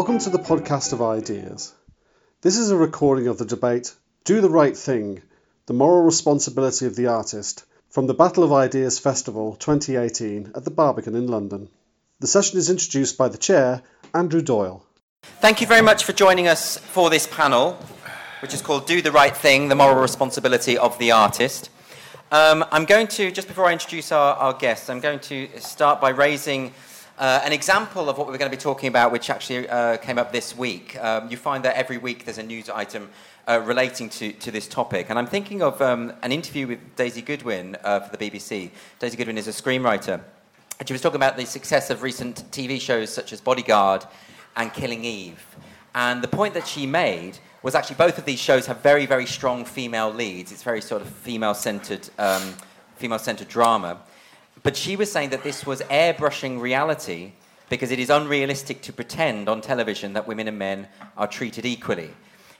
Welcome to the podcast of ideas. This is a recording of the debate Do the Right Thing The Moral Responsibility of the Artist from the Battle of Ideas Festival 2018 at the Barbican in London. The session is introduced by the chair, Andrew Doyle. Thank you very much for joining us for this panel, which is called Do the Right Thing The Moral Responsibility of the Artist. Um, I'm going to, just before I introduce our, our guests, I'm going to start by raising uh, an example of what we're going to be talking about, which actually uh, came up this week. Um, you find that every week there's a news item uh, relating to, to this topic. And I'm thinking of um, an interview with Daisy Goodwin uh, for the BBC. Daisy Goodwin is a screenwriter. And she was talking about the success of recent TV shows such as Bodyguard and Killing Eve. And the point that she made was actually both of these shows have very, very strong female leads. It's very sort of female centered, um, female centered drama. But she was saying that this was airbrushing reality because it is unrealistic to pretend on television that women and men are treated equally.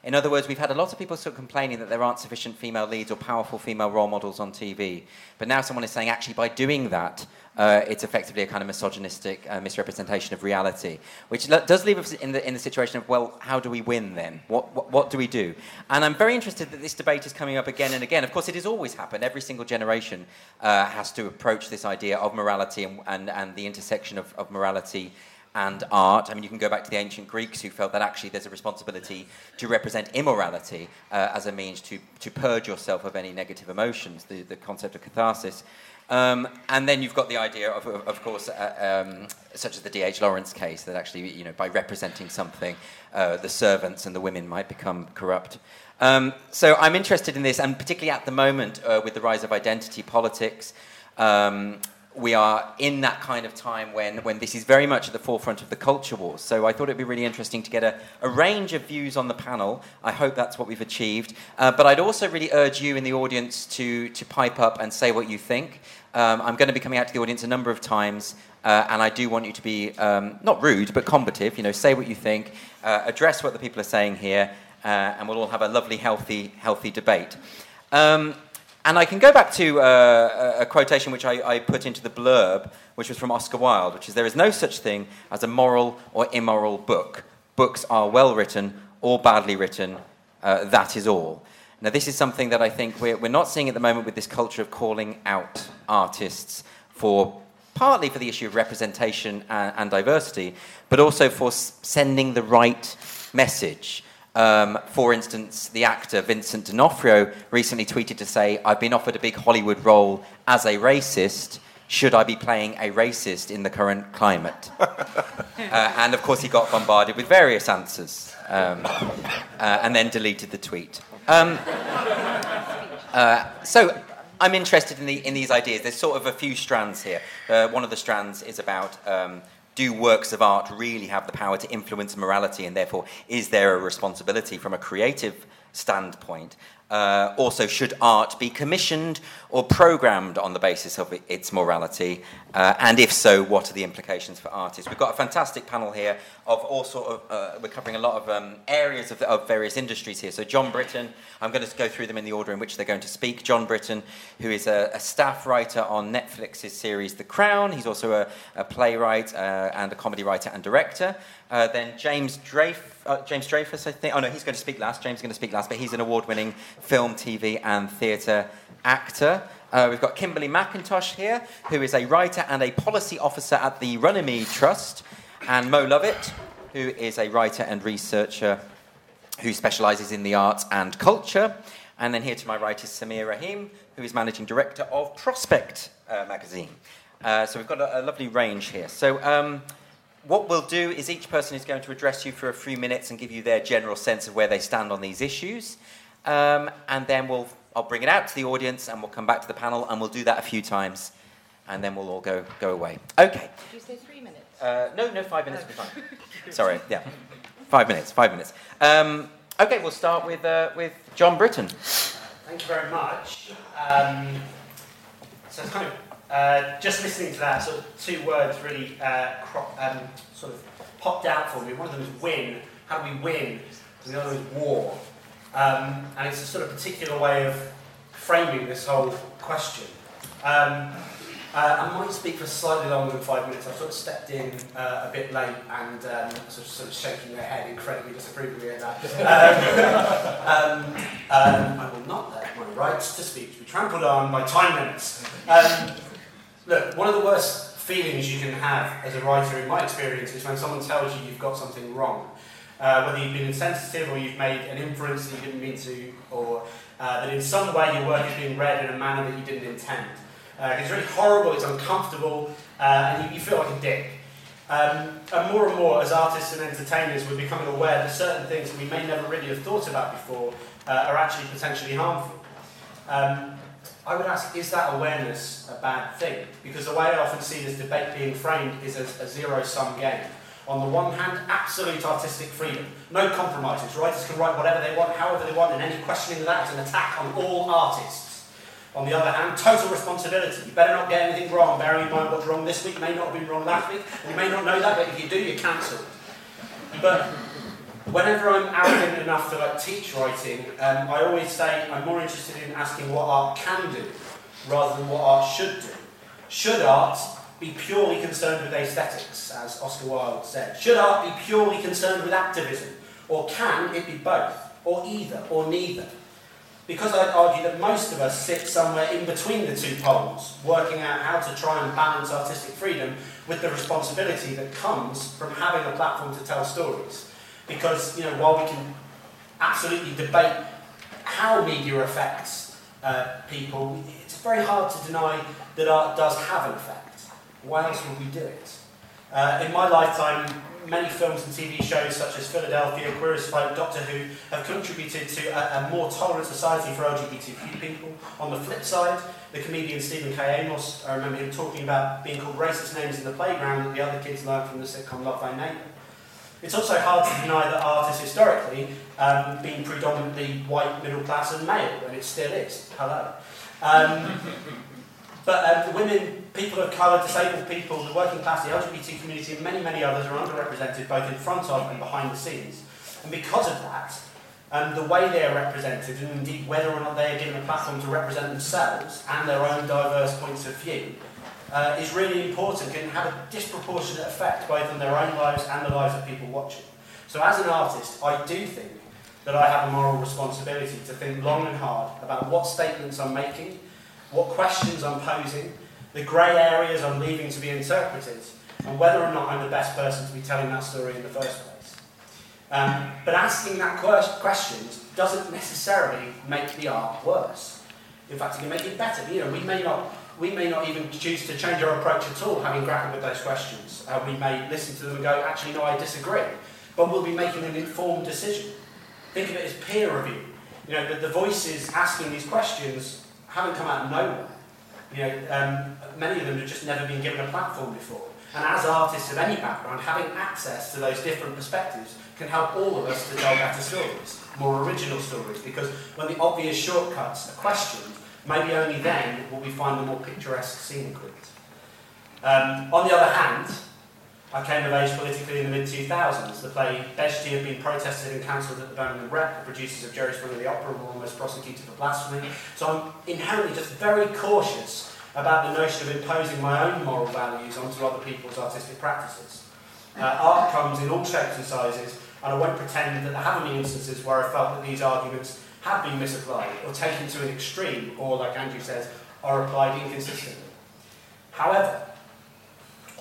In other words, we've had a lot of people sort of complaining that there aren't sufficient female leads or powerful female role models on TV. But now someone is saying, actually, by doing that, uh, it's effectively a kind of misogynistic uh, misrepresentation of reality, which does leave us in the, in the situation of, well, how do we win then? What, what, what, do we do? And I'm very interested that this debate is coming up again and again. Of course, it has always happened. Every single generation uh, has to approach this idea of morality and, and, and the intersection of, of morality and art. I mean, you can go back to the ancient Greeks who felt that actually there's a responsibility to represent immorality uh, as a means to, to purge yourself of any negative emotions, the, the concept of catharsis. Um, and then you've got the idea of, of, course, uh, um, such as the D.H. Lawrence case, that actually, you know, by representing something, uh, the servants and the women might become corrupt. Um, so I'm interested in this, and particularly at the moment uh, with the rise of identity politics, um, we are in that kind of time when, when this is very much at the forefront of the culture wars. So I thought it'd be really interesting to get a, a range of views on the panel. I hope that's what we've achieved. Uh, but I'd also really urge you in the audience to, to pipe up and say what you think. Um, I'm going to be coming out to the audience a number of times, uh, and I do want you to be um, not rude, but combative. You know, say what you think, uh, address what the people are saying here, uh, and we'll all have a lovely, healthy, healthy debate. Um, and I can go back to uh, a quotation which I, I, put into the blurb, which was from Oscar Wilde, which is There is no such thing as a moral or immoral book. Books are well written or badly written, uh, that is all. Now, this is something that I think we're, we're not seeing at the moment with this culture of calling out artists for partly for the issue of representation and, and diversity, but also for s- sending the right message. Um, for instance, the actor Vincent D'Onofrio recently tweeted to say, I've been offered a big Hollywood role as a racist. Should I be playing a racist in the current climate? uh, and of course, he got bombarded with various answers um, uh, and then deleted the tweet. Um, uh, so, I'm interested in, the, in, these ideas. There's sort of a few strands here. Uh, one of the strands is about um, do works of art really have the power to influence morality, and therefore, is there a responsibility from a creative standpoint? Uh, also, should art be commissioned or programmed on the basis of its morality? Uh, and if so, what are the implications for artists? We've got a fantastic panel here of all sort of, uh, we're covering a lot of um, areas of, of, various industries here. So, Jon Brittain, I'm going to go through them in the order in which they're going to speak. Jon Brittain, who is a, a staff writer on Netflix's series The Crown, he's also a, a playwright uh, and a comedy writer and director. Uh, then James Dreyf- uh, James Dreyfus, I think. Oh no, he's going to speak last. James is going to speak last, but he's an award-winning film, TV, and theatre actor. Uh, we've got Kimberly McIntosh here, who is a writer and a policy officer at the Runnymede Trust, and Mo Lovett, who is a writer and researcher who specialises in the arts and culture. And then here to my right is Sameer Rahim, who is managing director of Prospect uh, magazine. Uh, so we've got a, a, lovely range here. So um, what we'll do is each person is going to address you for a few minutes and give you their general sense of where they stand on these issues. Um, and then we'll, I'll bring it out to the audience and we'll come back to the panel and we'll do that a few times. And then we'll all go, go away. Okay. Did you say three minutes? Uh, no, no, five minutes will be fine. Sorry, yeah. Five minutes, five minutes. Um, okay, we'll start with, uh, with Jon Brittain. Thank you very much. Um, so it's kind of uh, just listening to that, sort of two words really uh, um, sort of popped out for me. One of them is win. How do we win? And the other is war. Um, and it's a sort of particular way of framing this whole question. Um, Uh, I might speak for slightly longer than five minutes. I've sort of stepped in uh, a bit late and um, sort, of, sort of shaking their head incredibly disapprovingly at that. Um, um, um, I will not let my rights to speech be trampled on by time limits. Um, look, one of the worst feelings you can have as a writer, in my experience, is when someone tells you you've got something wrong. Uh, whether you've been insensitive or you've made an inference that you didn't mean to, or uh, that in some way your work is being read in a manner that you didn't intend. Uh, it's really horrible, it's uncomfortable, uh, and you, you, feel like a dick. Um, and more and more, as artists and entertainers, we're becoming aware that certain things that we may never really have thought about before uh, are actually potentially harmful. Um, I would ask, is that awareness a bad thing? Because the way I often see this debate being framed is as a zero-sum game. On the one hand, absolute artistic freedom, no compromises. Writers can write whatever they want, however they want, and any questioning of that is an attack on all artists. On the other hand, total responsibility. You better not get anything wrong, bearing in mind what's wrong this week may not have been wrong last week, and you may not know that, but if you do, you're cancelled. But whenever I'm arrogant enough to like teach writing, um, I always say I'm more interested in asking what art can do rather than what art should do. Should art be purely concerned with aesthetics, as Oscar Wilde said? Should art be purely concerned with activism? Or can it be both? Or either? Or neither? because I'd argue that most of us sit somewhere in between the two poles, working out how to try and balance artistic freedom with the responsibility that comes from having a platform to tell stories. Because, you know, while we can absolutely debate how media affects uh, people, it's very hard to deny that art does have an effect. Why else would we do it? Uh, in my lifetime, many films and TV shows such as Philadelphia, Queer as Folk, Doctor Who have contributed to a, a, more tolerant society for LGBTQ people. On the flip side, the comedian Stephen K. Amos, I remember him talking about being called racist names in the playground that the other kids learned from the sitcom Love Thy Neighbour. It's also hard to deny that art has historically um, been predominantly white, middle class and male, and it still is. Hello. Um, but um, women, people of colour, disabled people, the working class, the LGBT community, and many, many others are underrepresented both in front of and behind the scenes. And because of that, um, the way they are represented, and indeed whether or not they are given a platform to represent themselves and their own diverse points of view, uh, is really important can have a disproportionate effect both on their own lives and the lives of people watching. So as an artist, I do think that I have a moral responsibility to think long and hard about what statements I'm making what questions I'm posing, the grey areas I'm leaving to be interpreted, and whether or not I'm the best person to be telling that story in the first place. Um, but asking that questions doesn't necessarily make the art worse. In fact, it can make it better. You know, we may not, we may not even choose to change our approach at all, having grappled with those questions. Uh, we may listen to them and go, actually, no, I disagree. But we'll be making an informed decision. Think of it as peer review. You know, the, the voices asking these questions haven't come out of nowhere. You know, um, many of them have just never been given a platform before. And as artists of any background, having access to those different perspectives can help all of us to tell better stories, more original stories, because when the obvious shortcuts are questioned, maybe only then will we find the more picturesque scenic route. Um, on the other hand, I came of age politically in the mid-2000s. The play Behzti had been protested and cancelled at the Birmingham Rep. The producers of Jerry's Jerry Springer the Opera were almost prosecuted for blasphemy. So I'm inherently just very cautious about the notion of imposing my own moral values onto other people's artistic practices. Uh, art comes in all shapes and sizes, and I won't pretend that there haven't been instances where I felt that these arguments have been misapplied or taken to an extreme, or, like Andrew says, are applied inconsistently. However,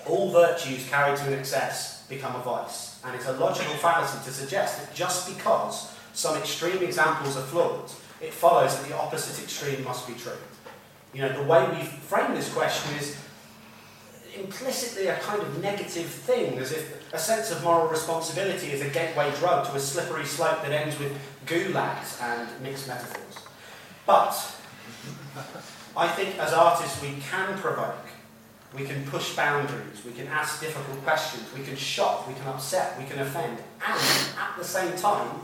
all virtues carried to an excess become a vice. And it's a logical fallacy to suggest that just because some extreme examples are flawed, it follows that the opposite extreme must be true. You know, the way we frame this question is implicitly a kind of negative thing, as if a sense of moral responsibility is a gateway drug to a slippery slope that ends with gulags and mixed metaphors. But I think as artists we can provoke we can push boundaries, we can ask difficult questions, we can shock, we can upset, we can offend, and at the same time,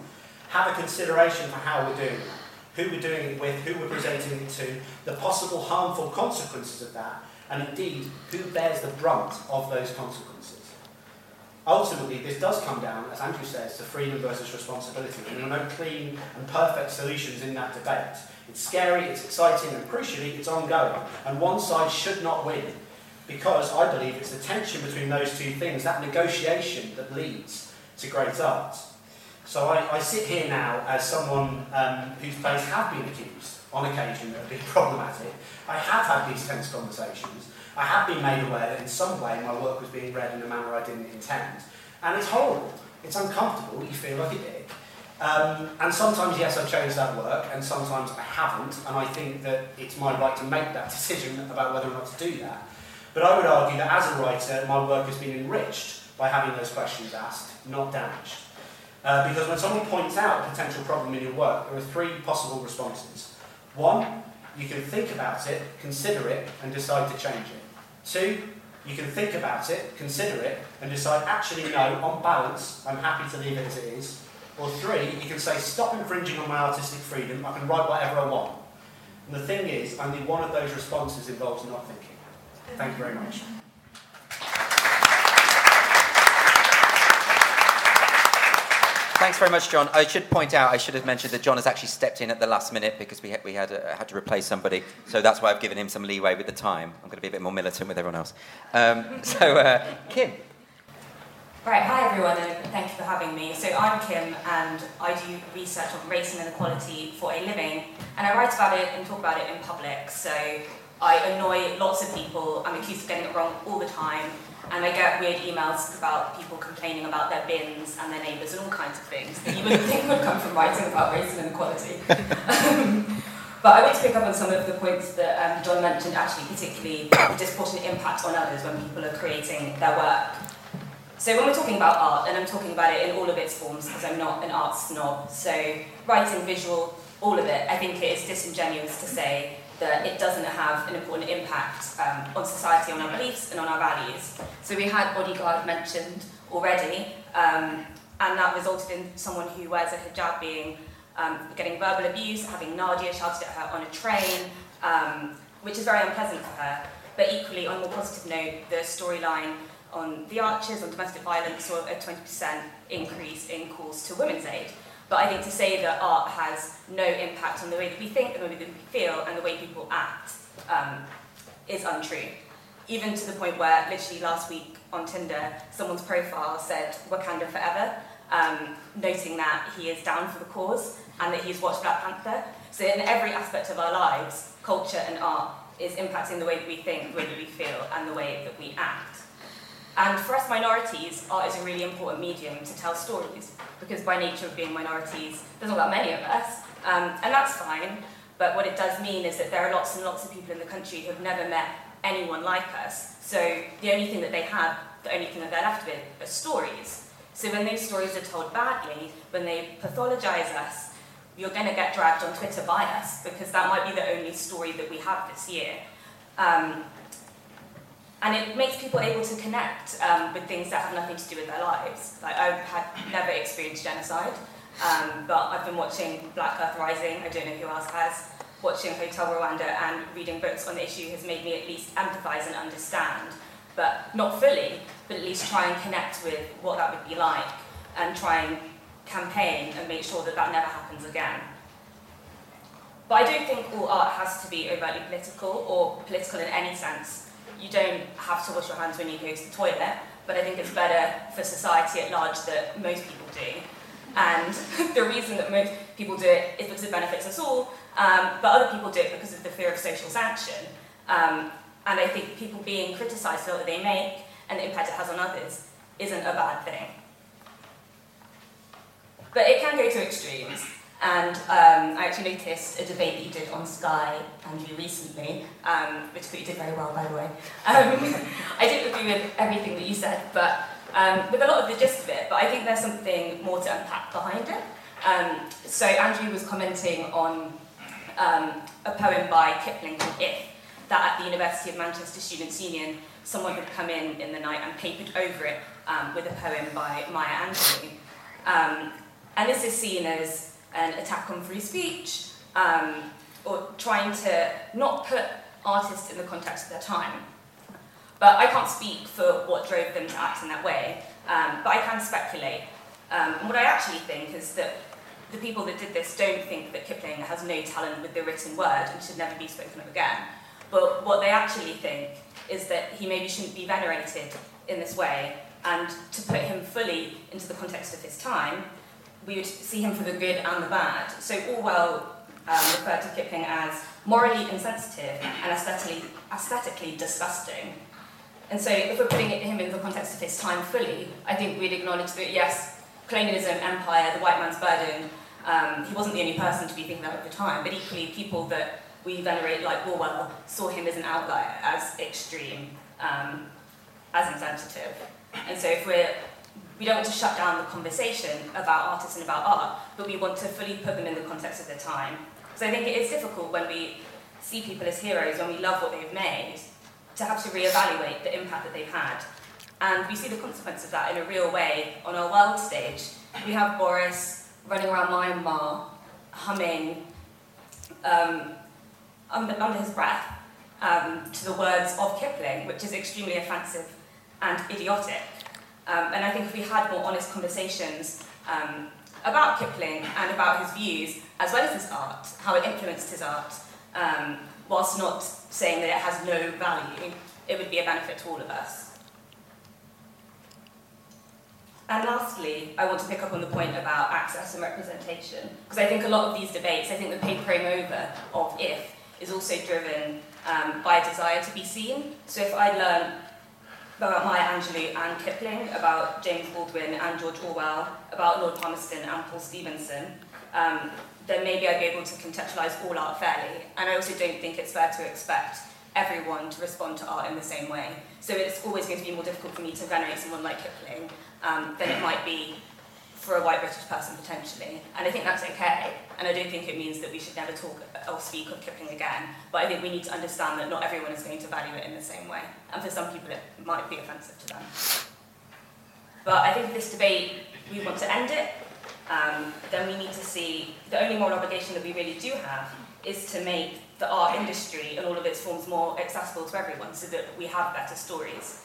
have a consideration for how we're doing it, who we're doing it with, who we're presenting it to, the possible harmful consequences of that, and indeed, who bears the brunt of those consequences. Ultimately, this does come down, as Andrew says, to freedom versus responsibility. There are no clean and perfect solutions in that debate. It's scary, it's exciting, and crucially, it's ongoing. And one side should not win because I believe it's the tension between those two things, that negotiation that leads to great art. So I, I sit here now as someone um, whose plays have been accused on occasion of being problematic. I have had these tense conversations. I have been made aware that in some way my work was being read in a manner I didn't intend. And it's horrible. It's uncomfortable. You feel like a dick. Um, and sometimes, yes, I've changed that work, and sometimes I haven't. And I think that it's my right to make that decision about whether or not to do that. But I would argue that as a writer, my work has been enriched by having those questions asked, not damaged. Uh, because when someone points out a potential problem in your work, there are three possible responses. One, you can think about it, consider it, and decide to change it. Two, you can think about it, consider it, and decide, actually, no, on balance, I'm happy to leave it as it is. Or three, you can say, stop infringing on my artistic freedom, I can write whatever I want. And the thing is, only one of those responses involves not thinking. Thank you very much. Thanks very much, Jon. I should point out, I should have mentioned that Jon has actually stepped in at the last minute because we, ha- we had, uh, had to replace somebody. So that's why I've given him some leeway with the time. I'm going to be a bit more militant with everyone else. Um, so, uh, Kim. Right, hi everyone, and thank you for having me. So I'm Kim, and I do research on race and inequality for a living, and I write about it and talk about it in public. So I annoy lots of people. I'm accused of getting it wrong all the time, and I get weird emails about people complaining about their bins and their neighbours and all kinds of things that you wouldn't think would come from writing about race and inequality. um, but I want to pick up on some of the points that um, Jon mentioned, actually, particularly the disproportionate impact on others when people are creating their work. So when we're talking about art, and I'm talking about it in all of its forms because I'm not an art snob, so writing, visual, all of it, I think it is disingenuous to say that it doesn't have an important impact um, on society, on our beliefs and on our values. So we had Bodyguard mentioned already, um, and that resulted in someone who wears a hijab being um, getting verbal abuse, having Nadia shouted at her on a train, um, which is very unpleasant for her. But equally, on a more positive note, the storyline on the Archers on domestic violence, saw a 20% increase in calls to women's aid. But I think to say that art has no impact on the way that we think, the way that we feel, and the way people act um, is untrue. Even to the point where, literally last week on Tinder, someone's profile said Wakanda Forever, um, noting that he is down for the cause and that he's watched Black Panther. So, in every aspect of our lives, culture and art is impacting the way that we think, the way that we feel, and the way that we act. And for us minorities, art is a really important medium to tell stories, because by nature of being minorities, there's not that many of us, um, and that's fine. But what it does mean is that there are lots and lots of people in the country who have never met anyone like us. So the only thing that they have, the only thing that they're left with, are stories. So when those stories are told badly, when they pathologize us, you're going to get dragged on Twitter by us, because that might be the only story that we have this year. Um, and it makes people able to connect um, with things that have nothing to do with their lives. Like I've had never experienced genocide, um, but I've been watching Black Earth Rising. I don't know who else has. Watching Hotel Rwanda and reading books on the issue has made me at least empathise and understand, but not fully, but at least try and connect with what that would be like, and try and campaign and make sure that that never happens again. But I don't think all art has to be overtly political or political in any sense you don't have to wash your hands when you go to the toilet, but I think it's better for society at large that most people do. And the reason that most people do it is because it benefits us all, um, but other people do it because of the fear of social sanction. Um, and I think people being criticised for what they make and the impact it has on others isn't a bad thing. But it can go to extremes. And um, I actually noticed a debate that you did on Sky, Andrew, recently, um, which you did very well, by the way. Um, I didn't agree with everything that you said, but um, with a lot of the gist of it, but I think there's something more to unpack behind it. Um, so Andrew was commenting on um, a poem by Kipling called If, that at the University of Manchester Students' Union, someone had come in in the night and papered over it with a poem by Maya Angelou. and this is seen as an attack on free speech, um, or trying to not put artists in the context of their time. But I can't speak for what drove them to act in that way, um, but I can speculate. Um, and what I actually think is that the people that did this don't think that Kipling has no talent with the written word and should never be spoken of again. But what they actually think is that he maybe shouldn't be venerated in this way, and to put him fully into the context of his time, we would see him for the good and the bad. So Orwell um, referred to Kipling as morally insensitive and aesthetically, aesthetically disgusting. And so if we're putting him in the context of his time fully, I think we'd acknowledge that, yes, colonialism, empire, the white man's burden, um, he wasn't the only person to be thinking that at the time, but equally people that we venerate like Orwell saw him as an outlier, as extreme, um, as insensitive. And so if we're, we don't want to shut down the conversation about artists and about art, but we want to fully put them in the context of their time. So I think it is difficult when we see people as heroes, when we love what they've made, to have to reevaluate the impact that they've had. And we see the consequence of that in a real way on our world stage. We have Boris running around Myanmar, humming um, under, under his breath um, to the words of Kipling, which is extremely offensive and idiotic. Um, and I think if we had more honest conversations um, about Kipling and about his views, as well as his art, how it influenced his art, um, whilst not saying that it has no value, it would be a benefit to all of us. And lastly, I want to pick up on the point about access and representation, because I think a lot of these debates, I think the papering over of if is also driven um, by a desire to be seen. So if I learn about Maya Angelou and Kipling, about James Baldwin and George Orwell, about Lord Palmerston and Paul Stephenson, um, then maybe I'd be able to contextualise all art fairly. And I also don't think it's fair to expect everyone to respond to art in the same way. So it's always going to be more difficult for me to venerate someone like Kipling um, than it might be for a white British person potentially. And I think that's okay. And I don't think it means that we should never talk or speak of Kipling again. But I think we need to understand that not everyone is going to value it in the same way. And for some people, it might be offensive to them. But I think this debate, we want to end it. Um, then we need to see the only moral obligation that we really do have is to make the art industry and all of its forms more accessible to everyone so that we have better stories.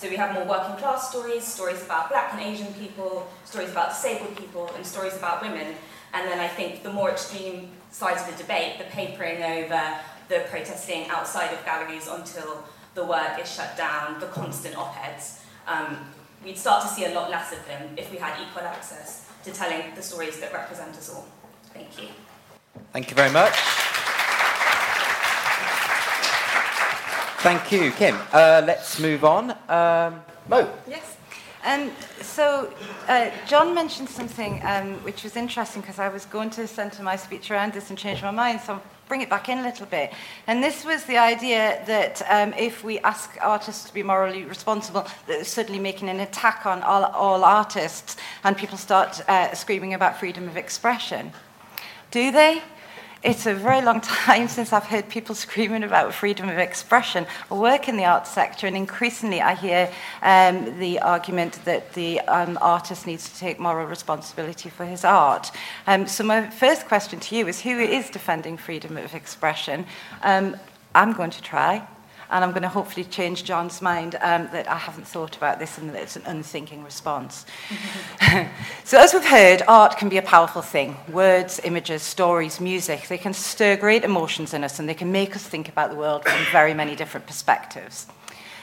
So we have more working class stories, stories about black and Asian people, stories about disabled people, and stories about women. And then I think the more extreme sides of the debate, the papering over, the protesting outside of galleries until the work is shut down, the constant op-eds, um, we'd start to see a lot less of them if we had equal access to telling the stories that represent us all. Thank you. Thank you very much. Thank you, Kim. Uh, let's move on. Um, Mo. Yes. Um, so, uh, Jon mentioned something um, which was interesting because I was going to centre my speech around this and change my mind, so I'll bring it back in a little bit. And this was the idea that um, if we ask artists to be morally responsible, that suddenly making an attack on all, all artists and people start uh, screaming about freedom of expression. Do they? It's a very long time since I've heard people screaming about freedom of expression. I work in the arts sector, and increasingly I hear um, the argument that the um, artist needs to take moral responsibility for his art. Um, so, my first question to you is who is defending freedom of expression? Um, I'm going to try and I'm going to hopefully change Jon's mind um, that I haven't thought about this and that it's an unthinking response. so, as we've heard, art can be a powerful thing. Words, images, stories, music, they can stir great emotions in us and they can make us think about the world from very many different perspectives.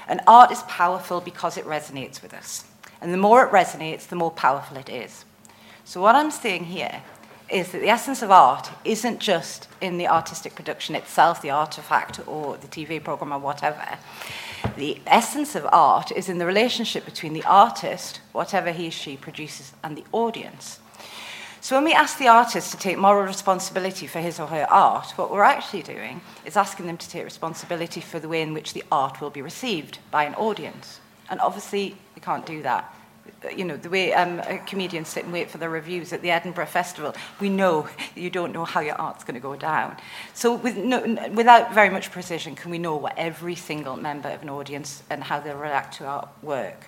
And art is powerful because it resonates with us. And the more it resonates, the more powerful it is. So, what I'm saying here is that the essence of art isn't just in the artistic production itself, the artifact or the TV program or whatever. The essence of art is in the relationship between the artist, whatever he or she produces, and the audience. So when we ask the artist to take moral responsibility for his or her art, what we're actually doing is asking them to take responsibility for the way in which the art will be received by an audience. And obviously, we can't do that you know, the way um, comedians sit and wait for the reviews at the Edinburgh Festival, we know you don't know how your art's going to go down. So with no, without very much precision, can we know what every single member of an audience and how they'll react to our work?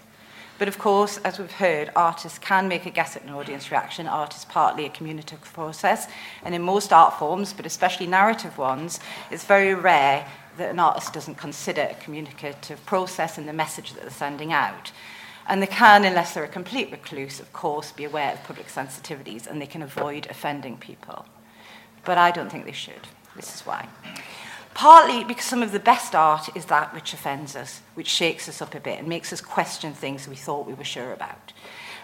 But of course, as we've heard, artists can make a guess at an audience reaction. Art is partly a communicative process. And in most art forms, but especially narrative ones, it's very rare that an artist doesn't consider a communicative process and the message that they're sending out. And they can, unless they're a complete recluse, of course, be aware of public sensitivities and they can avoid offending people. But I don't think they should. This is why. Partly because some of the best art is that which offends us, which shakes us up a bit and makes us question things we thought we were sure about.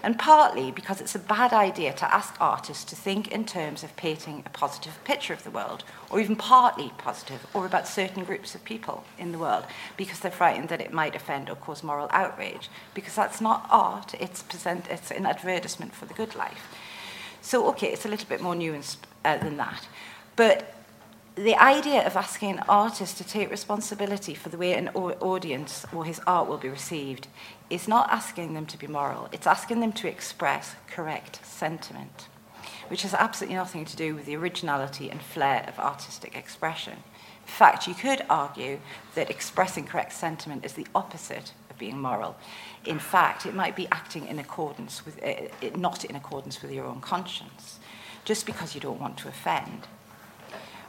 And partly because it's a bad idea to ask artists to think in terms of painting a positive picture of the world, or even partly positive, or about certain groups of people in the world, because they're frightened that it might offend or cause moral outrage. Because that's not art, it's, present, it's an advertisement for the good life. So, okay, it's a little bit more nuanced uh, than that. But the idea of asking an artist to take responsibility for the way an audience or his art will be received is not asking them to be moral, it's asking them to express correct sentiment, which has absolutely nothing to do with the originality and flair of artistic expression. In fact, you could argue that expressing correct sentiment is the opposite of being moral. In fact, it might be acting in accordance with, uh, not in accordance with your own conscience, just because you don't want to offend.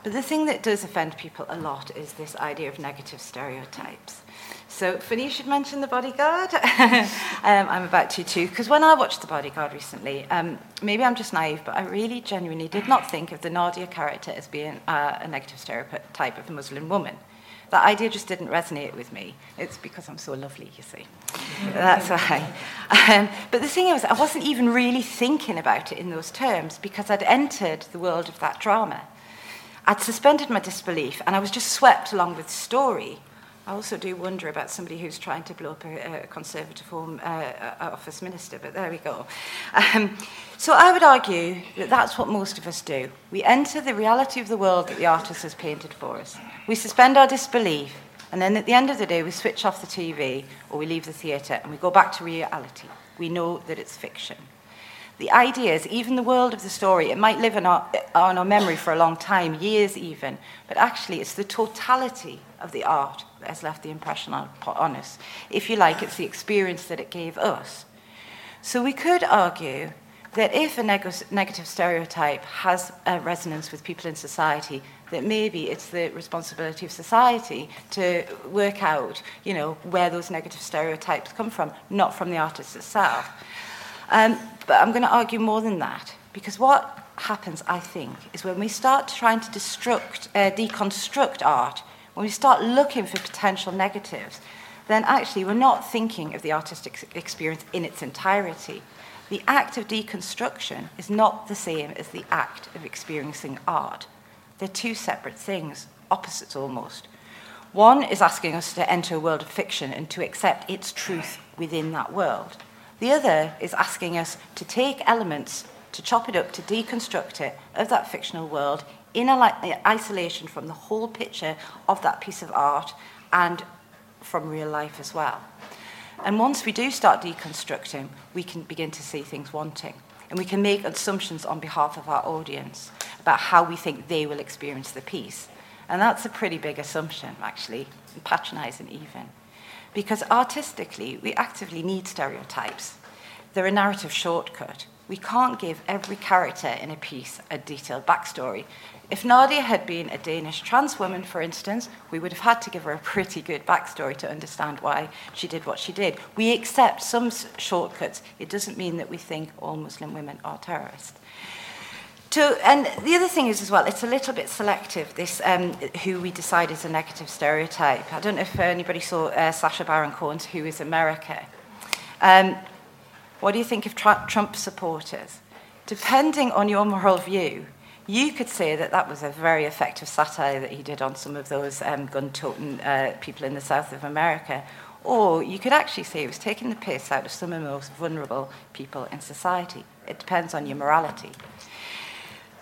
But the thing that does offend people a lot is this idea of negative stereotypes. So, Finny should mention The Bodyguard. um, I'm about to too, because when I watched The Bodyguard recently, um, maybe I'm just naive, but I really genuinely did not think of the Nadia character as being uh, a negative stereotype of a Muslim woman. That idea just didn't resonate with me. It's because I'm so lovely, you see. That's why. Um, but the thing is, I wasn't even really thinking about it in those terms because I'd entered the world of that drama. I'd suspended my disbelief and I was just swept along with the story. I also do wonder about somebody who's trying to blow up a, a Conservative Home uh, Office minister, but there we go. Um, so I would argue that that's what most of us do. We enter the reality of the world that the artist has painted for us. We suspend our disbelief, and then at the end of the day, we switch off the TV or we leave the theatre and we go back to reality. We know that it's fiction the ideas, even the world of the story, it might live in our, on our memory for a long time, years even, but actually it's the totality of the art that has left the impression on, on us. If you like, it's the experience that it gave us. So we could argue that if a neg- negative stereotype has a resonance with people in society, that maybe it's the responsibility of society to work out, you know, where those negative stereotypes come from, not from the artist itself. Um, but I'm going to argue more than that, because what happens, I think, is when we start trying to destruct, uh, deconstruct art, when we start looking for potential negatives, then actually we're not thinking of the artistic experience in its entirety. The act of deconstruction is not the same as the act of experiencing art. They're two separate things, opposites almost. One is asking us to enter a world of fiction and to accept its truth within that world. The other is asking us to take elements, to chop it up, to deconstruct it of that fictional world in isolation from the whole picture of that piece of art and from real life as well. And once we do start deconstructing, we can begin to see things wanting. And we can make assumptions on behalf of our audience about how we think they will experience the piece. And that's a pretty big assumption, actually, patronizing even. Because artistically, we actively need stereotypes. They're a narrative shortcut. We can't give every character in a piece a detailed backstory. If Nadia had been a Danish trans woman, for instance, we would have had to give her a pretty good backstory to understand why she did what she did. We accept some shortcuts. It doesn't mean that we think all Muslim women are terrorists. To, and the other thing is as well, it's a little bit selective, this um, who we decide is a negative stereotype. I don't know if anybody saw uh, Sacha Baron Cohen's Who is America. Um, what do you think of Trump supporters? Depending on your moral view, you could say that that was a very effective satire that he did on some of those um, gun-toting uh, people in the south of America. Or you could actually say it was taking the piss out of some of the most vulnerable people in society. It depends on your morality.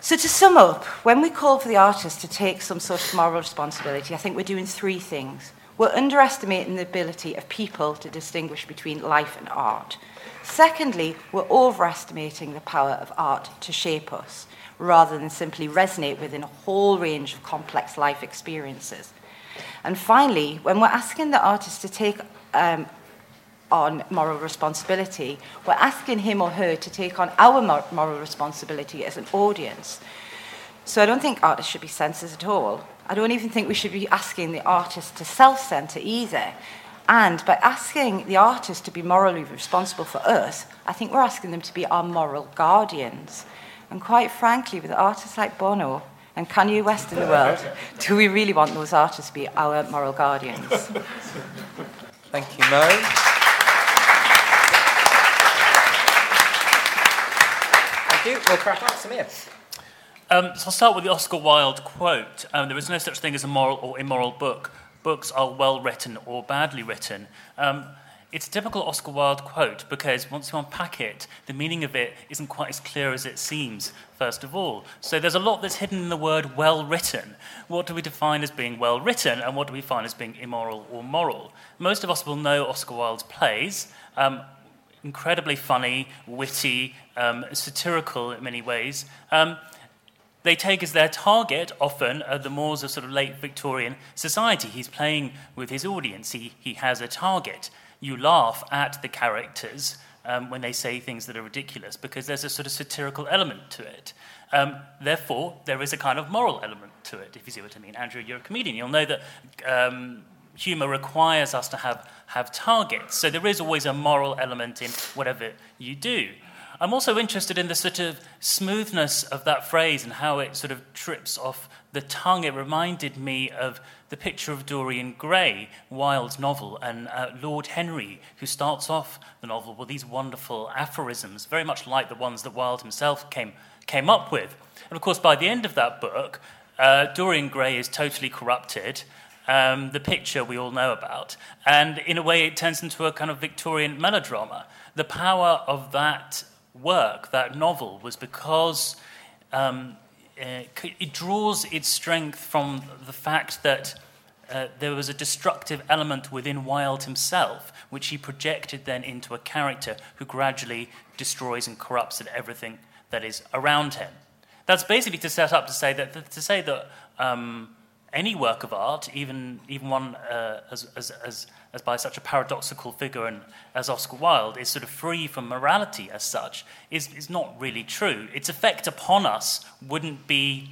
So, to sum up, when we call for the artist to take some sort of moral responsibility, I think we're doing three things. We're underestimating the ability of people to distinguish between life and art. Secondly, we're overestimating the power of art to shape us, rather than simply resonate within a whole range of complex life experiences. And finally, when we're asking the artist to take um, on moral responsibility, we're asking him or her to take on our moral responsibility as an audience. So I don't think artists should be censors at all. I don't even think we should be asking the artist to self center either. And by asking the artist to be morally responsible for us, I think we're asking them to be our moral guardians. And quite frankly, with artists like Bono and Kanye West in the world, do we really want those artists to be our moral guardians? Thank you, Mo. Thank you. We'll crack on. Sameer. Um, so I'll start with the Oscar Wilde quote. Um, there is no such thing as a moral or immoral book. Books are well written or badly written. Um, it's a typical Oscar Wilde quote because once you unpack it, the meaning of it isn't quite as clear as it seems, first of all. So there's a lot that's hidden in the word well written. What do we define as being well written, and what do we find as being immoral or moral? Most of us will know Oscar Wilde's plays. Um, incredibly funny, witty, um, satirical in many ways. Um, they take as their target often uh, the mores of sort of late Victorian society. He's playing with his audience, he, he has a target. You laugh at the characters um, when they say things that are ridiculous because there's a sort of satirical element to it. Um, therefore, there is a kind of moral element to it, if you see what I mean. Andrew, you're a comedian. You'll know that um, humour requires us to have, have targets. So there is always a moral element in whatever you do. I'm also interested in the sort of smoothness of that phrase and how it sort of trips off the tongue. It reminded me of the picture of Dorian Gray, Wilde's novel, and uh, Lord Henry, who starts off the novel with these wonderful aphorisms, very much like the ones that Wilde himself came, came up with. And of course, by the end of that book, uh, Dorian Gray is totally corrupted. Um, the picture we all know about. And in a way, it turns into a kind of Victorian melodrama. The power of that work, that novel, was because um, uh, it draws its strength from the fact that uh, there was a destructive element within Wilde himself, which he projected then into a character who gradually destroys and corrupts everything that is around him. That's basically to set up to say that to say that um, any work of art, even even one uh, as, as, as as by such a paradoxical figure and as Oscar Wilde is sort of free from morality as such is, is not really true. Its effect upon us wouldn't be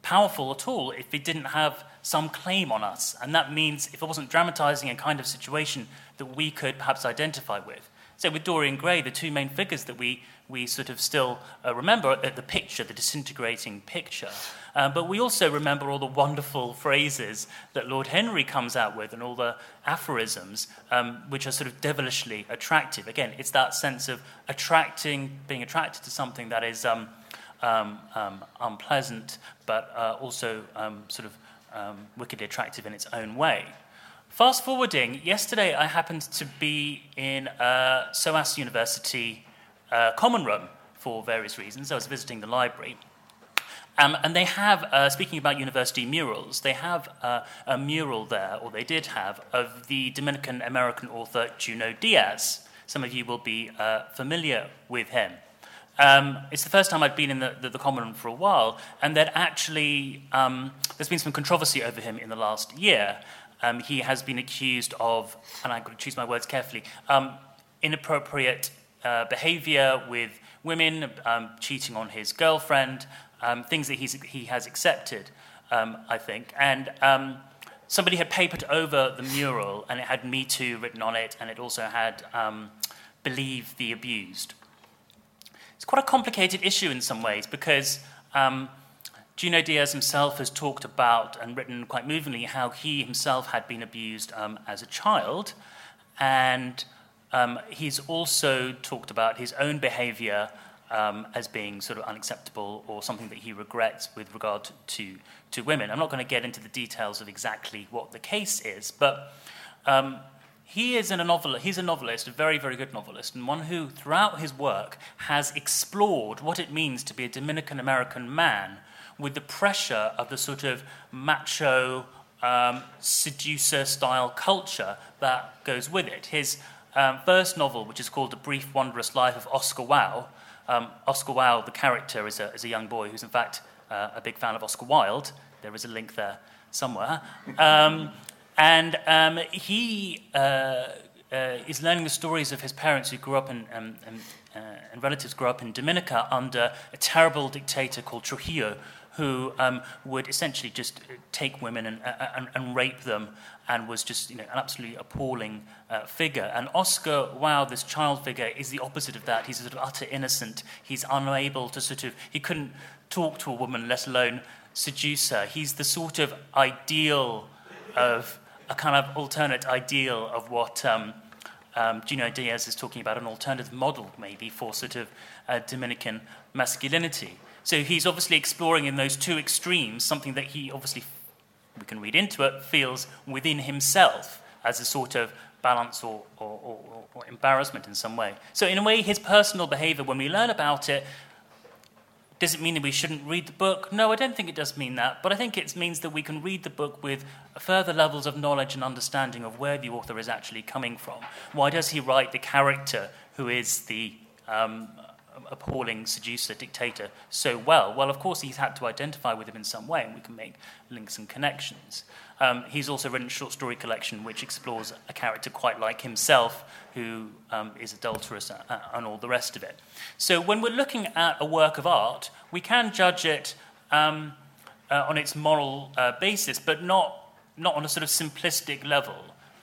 powerful at all if it didn't have some claim on us. And that means if it wasn't dramatizing a kind of situation that we could perhaps identify with. So with Dorian Gray, the two main figures that we, we sort of still uh, remember the picture, the disintegrating picture, uh, but we also remember all the wonderful phrases that Lord Henry comes out with and all the aphorisms, um, which are sort of devilishly attractive. Again, it's that sense of attracting, being attracted to something that is um, um, um unpleasant, but uh, also um, sort of um, wickedly attractive in its own way. Fast forwarding, yesterday I happened to be in uh, SOAS University uh, common room for various reasons. I was visiting the library. Um, and they have, uh, speaking about university murals, they have uh, a mural there, or they did have, of the Dominican American author Junot Diaz. Some of you will be uh, familiar with him. Um, it's the first time I've been in the, the, the common room for a while, and that actually um, there's been some controversy over him in the last year. Um, he has been accused of, and I've got to choose my words carefully, um, inappropriate uh, behavior with women, um, cheating on his girlfriend, um, things that he's, he has accepted, um, I think. And um, somebody had papered over the mural, and it had Me Too written on it, and it also had um, Believe the Abused. It's quite a complicated issue in some ways because um, Junot Diaz himself has talked about and written quite movingly how he himself had been abused um, as a child, and um, he's also talked about his own behavior um, as being sort of unacceptable or something that he regrets with regard to, to women. I'm not going to get into the details of exactly what the case is, but um, he is a novelist, he's a novelist, a very, very good novelist, and one who, throughout his work, has explored what it means to be a Dominican American man with the pressure of the sort of macho, um, seducer style culture that goes with it. His um, first novel, which is called The Brief Wondrous Life of Oscar Wao, um, Oscar Wilde, the character, is a, is a young boy who's in fact uh, a big fan of Oscar Wilde. There is a link there somewhere. Um, and um, he uh, uh, is learning the stories of his parents who grew up in, um, and, uh, and relatives grew up in Dominica under a terrible dictator called Trujillo, who um, would essentially just take women and, and, and, rape them and was just you know, an absolutely appalling uh, figure. And Oscar Wilde, this child figure, is the opposite of that. He's sort of utter innocent. He's unable to sort of, he couldn't talk to a woman, let alone seduce her. He's the sort of ideal of, a kind of alternate ideal of what um, um, Junot Diaz is talking about, an alternative model maybe for sort of uh, Dominican masculinity. So he's obviously exploring in those two extremes something that he obviously, we can read into it, feels within himself as a sort of balance or, or, or, or embarrassment in some way. So, in a way, his personal behavior, when we learn about it, does it mean that we shouldn't read the book? No, I don't think it does mean that. But I think it means that we can read the book with further levels of knowledge and understanding of where the author is actually coming from. Why does he write the character who is the um, appalling seducer dictator so well? Well, of course, he's had to identify with him in some way, and we can make links and connections. Um, he's also written a short story collection which explores a character quite like himself who um, is adulterous and, and all the rest of it. So, when we're looking at a work of art, we can judge it um, uh, on its moral uh, basis, but not, not on a sort of simplistic level.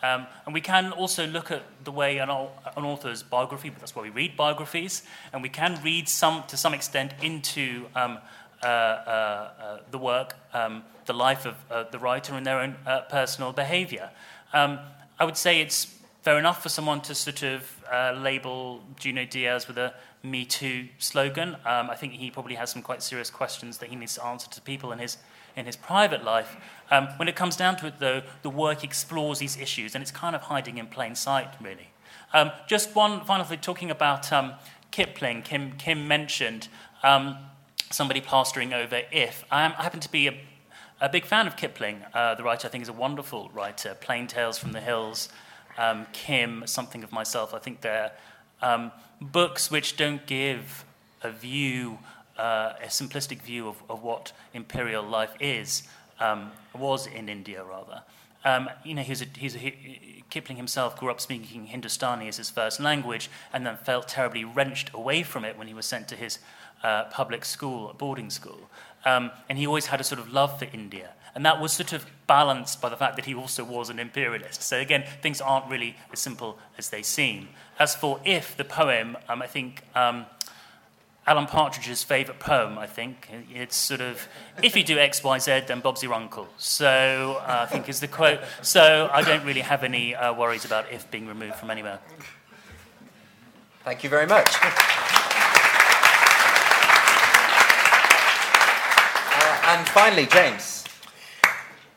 Um, and we can also look at the way an, an author's biography, but that's why we read biographies, and we can read some, to some extent into um, uh, uh, uh, the work, um, the life of uh, the writer, and their own uh, personal behavior. Um, I would say it's fair enough for someone to sort of uh, label Junot Díaz with a Me Too slogan. Um, I think he probably has some quite serious questions that he needs to answer to people in his in his private life. Um, when it comes down to it, though, the work explores these issues, and it's kind of hiding in plain sight, really. Um, just one final thing, talking about um, Kipling, Kim, Kim mentioned um, somebody plastering over if. I, happen to be a, a, big fan of Kipling. Uh, the writer, I think, is a wonderful writer. Plain Tales from the Hills, um, Kim, Something of Myself. I think they're um, books which don't give a view uh, a simplistic view of, of what imperial life is, um, was in India rather. Um, you know, he's a, he's a, he, Kipling himself grew up speaking Hindustani as his first language and then felt terribly wrenched away from it when he was sent to his uh, public school, boarding school. Um, and he always had a sort of love for India. And that was sort of balanced by the fact that he also was an imperialist. So again, things aren't really as simple as they seem. As for If, the poem, um, I think um, Alan Partridge's favourite poem, I think. It's sort of, if you do X, Y, Z, then Bob's your uncle. So uh, I think is the quote. So I don't really have any uh, worries about if being removed from anywhere. Thank you very much. uh, and finally, James.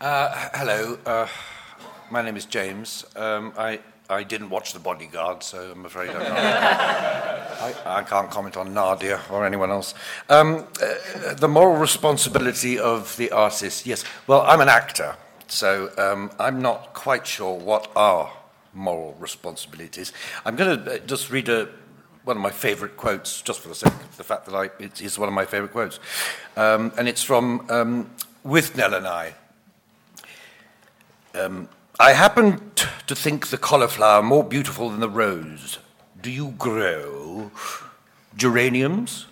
Uh, hello. Uh, my name is James. Um, I I didn't watch The Bodyguard, so I'm afraid I'm I, I, can't comment on Nadia or anyone else. Um, uh, the moral responsibility of the artist, yes. Well, I'm an actor, so um, I'm not quite sure what are moral responsibilities. I'm going to uh, just read a, one of my favourite quotes, just for the sake of the fact that I, it is one of my favourite quotes. Um, and it's from um, Withnail and I. Um, I happen to think the cauliflower more beautiful than the rose. Do you grow geraniums?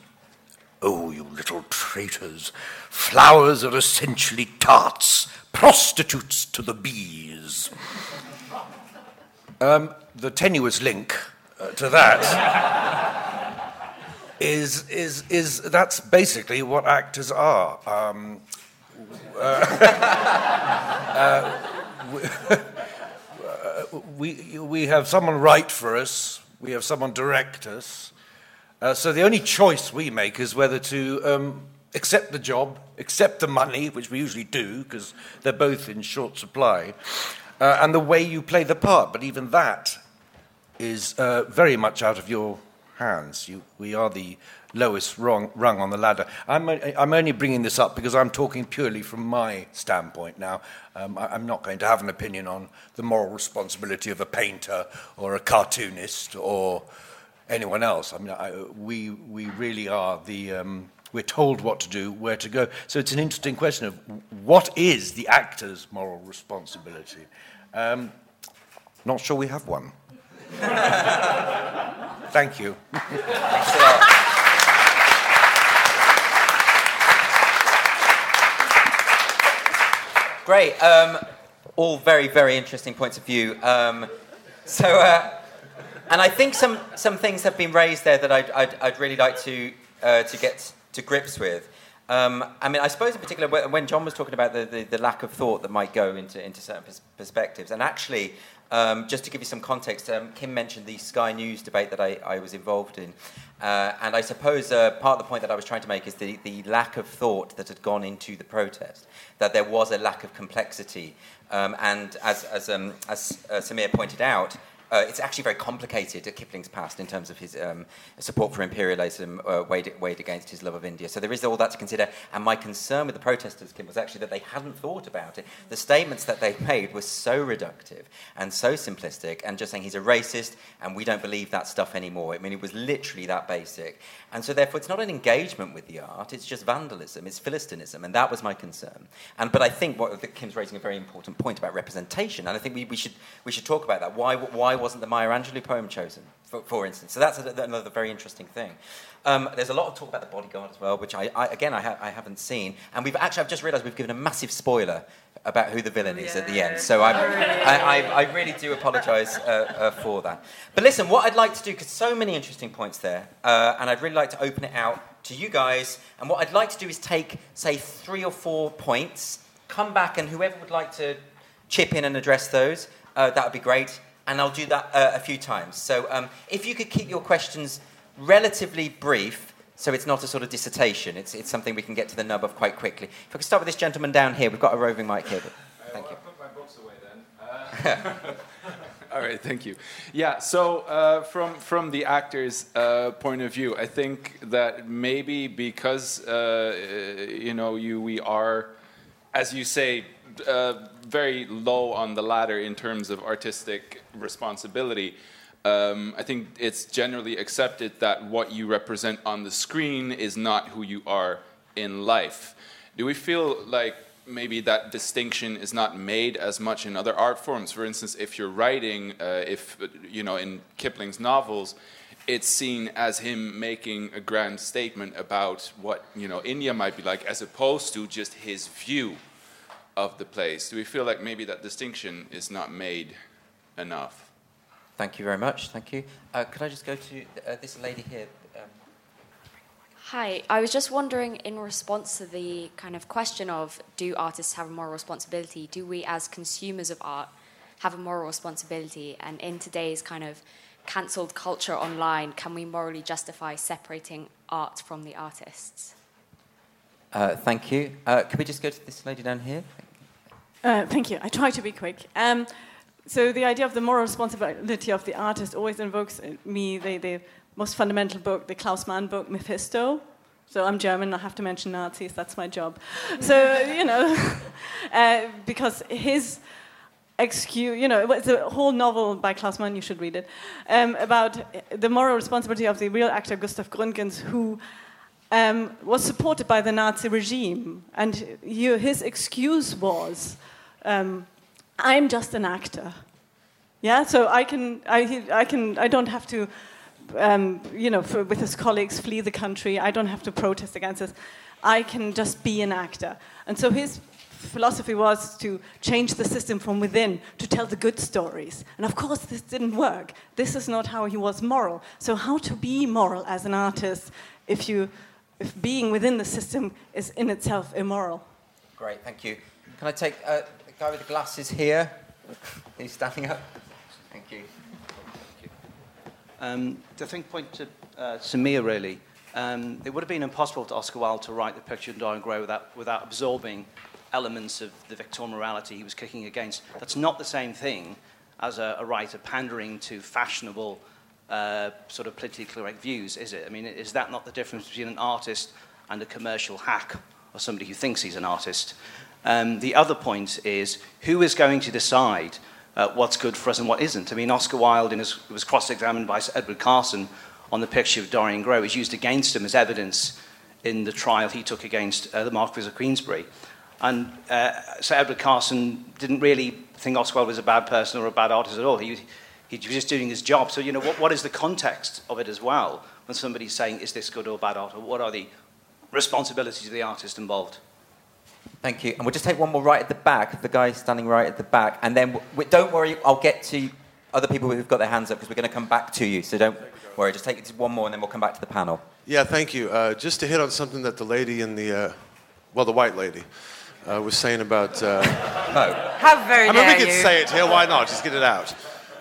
Oh, you little traitors. Flowers are essentially tarts, prostitutes to the bees. Um, the tenuous link uh, to that is, is, is that's basically what actors are. Um, uh, uh, we, we have someone write for us, we have someone direct us. Uh, so the only choice we make is whether to um, accept the job, accept the money, which we usually do because they're both in short supply, uh, and the way you play the part. But even that is uh, very much out of your hands. You, we are the lowest rung, rung on the ladder. I'm, I'm only bringing this up because I'm talking purely from my standpoint now. Um, I, am not going to have an opinion on the moral responsibility of a painter or a cartoonist or anyone else. I mean, I, we, we really are the. Um, we're told what to do, where to go. So it's an interesting question of what is the actor's moral responsibility? Um, not sure we have one. Thank you. Great. Um, all very, very interesting points of view. Um, so, uh, and I think some, some things have been raised there that I'd, I'd, I'd really like to, uh, to get to grips with. Um, I mean, I suppose in particular, when Jon was talking about the, the, the lack of thought that might go into, into certain pers- perspectives, and actually, um, just to give you some context, um, Kim mentioned the Sky News debate that I, I was involved in. Uh, and I suppose uh, part of the point that I was trying to make is the, the lack of thought that had gone into the protest, that there was a lack of complexity. Um, and as, as, um, as uh, Sameer pointed out, uh, it's actually very complicated at Kipling's past in terms of his um, support for imperialism uh, weighed, weighed, against his love of India. So there is all that to consider. And my concern with the protesters, Kim, was actually that they hadn't thought about it. The statements that they made were so reductive and so simplistic and just saying he's a racist and we don't believe that stuff anymore. I mean, it was literally that basic. And so therefore it's not an engagement with the art, it's just vandalism, it's philistinism. And that was my concern. And, but I think what, Kim's raising a very important point about representation. And I think we, we, should, we should talk about that. Why, why wasn't the Maya Angelou poem chosen, for, for instance? So that's a, another very interesting thing. Um, there's a lot of talk about the bodyguard as well, which I, I again I, ha- I, haven't seen. And we've actually I've just realised we've given a massive spoiler about who the villain is yeah. at the end. So I, I, I, really do apologise uh, uh, for that. But listen, what I'd like to do because so many interesting points there, uh, and I'd really like to open it out to you guys. And what I'd like to do is take say three or four points, come back, and whoever would like to chip in and address those, uh, that would be great and I'll do that uh, a few times. So um, if you could keep your questions relatively brief, so it's not a sort of dissertation, it's, it's something we can get to the nub of quite quickly. If I could start with this gentleman down here, we've got a roving mic here. But thank you. I'll put my books away then. Uh, all right, thank you. Yeah, so uh, from from the actor's uh, point of view, I think that maybe because uh, you know you we are, as you say, uh, very low on the ladder in terms of artistic responsibility. Um, I think it's generally accepted that what you represent on the screen is not who you are in life. Do we feel like maybe that distinction is not made as much in other art forms? For instance, if you're writing, uh, if you know, in Kipling's novels, it's seen as him making a grand statement about what you know India might be like, as opposed to just his view of the place. Do we feel like maybe that distinction is not made enough? Thank you very much. Thank you. Uh, could I just go to uh, this lady here? Um, Hi, I was just wondering in response to the kind of question of do artists have a moral responsibility? Do we, as consumers of art, have a moral responsibility? And in today's kind of cancelled culture online, can we morally justify separating art from the artists? Uh, thank you. Uh, could we just go to this lady down here? Uh, thank you. I try to be quick. Um, so the idea of the moral responsibility of the artist always invokes me the, the most fundamental book, the Klaus Mann book, Mephisto. So I'm German, I have to mention Nazis, that's my job. So, you know, uh, because his excuse, you know, it's a whole novel by Klaus Mann, you should read it, um, about the moral responsibility of the real actor Gustav Gründgens, who um, was supported by the Nazi regime. And you, his excuse was, um, I'm just an actor. Yeah, so I can, I, I can, I don't have to, um, you know, for, with his colleagues flee the country. I don't have to protest against this. I can just be an actor. And so his philosophy was to change the system from within, to tell the good stories. And of course, this didn't work. This is not how he was moral. So, how to be moral as an artist if you if being within the system is in itself immoral. Great, thank you. Can I take uh, guy with the glasses here? He's standing up. Thank you. Thank you. Um, the thing point to uh, Sameer really, um, it would have been impossible for Oscar Wilde to write the picture of Dorian Gray without, without absorbing elements of the Victorian morality he was kicking against. That's not the same thing as a, a writer pandering to fashionable uh, sort of politically correct views, is it? I mean, is that not the difference between an artist and a commercial hack or somebody who thinks he's an artist? Um, the other point is who is going to decide uh, what's good for us and what isn't? I mean, Oscar Wilde his, was cross examined by Sir Edward Carson on the picture of Dorian Gray, was used against him as evidence in the trial he took against uh, the Marquis of Queensberry. And uh, Sir Edward Carson didn't really think Oscar Wilde was a bad person or a bad artist at all. He, he was just doing his job. So, you know, what, what is the context of it as well when somebody's saying, is this good or bad art? Or what are the responsibilities of the artist involved? Thank you. And we'll just take one more right at the back, the guy standing right at the back. And then w- don't worry, I'll get to other people who've got their hands up because we're going to come back to you. So don't worry, just take it to one more and then we'll come back to the panel. Yeah, thank you. Uh, just to hit on something that the lady in the, uh, well, the white lady, uh, was saying about. Uh, How very I mean, we dare could you. say it here. Why not? Just get it out.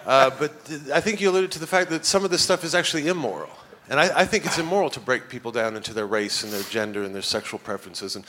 Uh, but th- I think you alluded to the fact that some of this stuff is actually immoral. And I, I think it's immoral to break people down into their race and their gender and their sexual preferences. And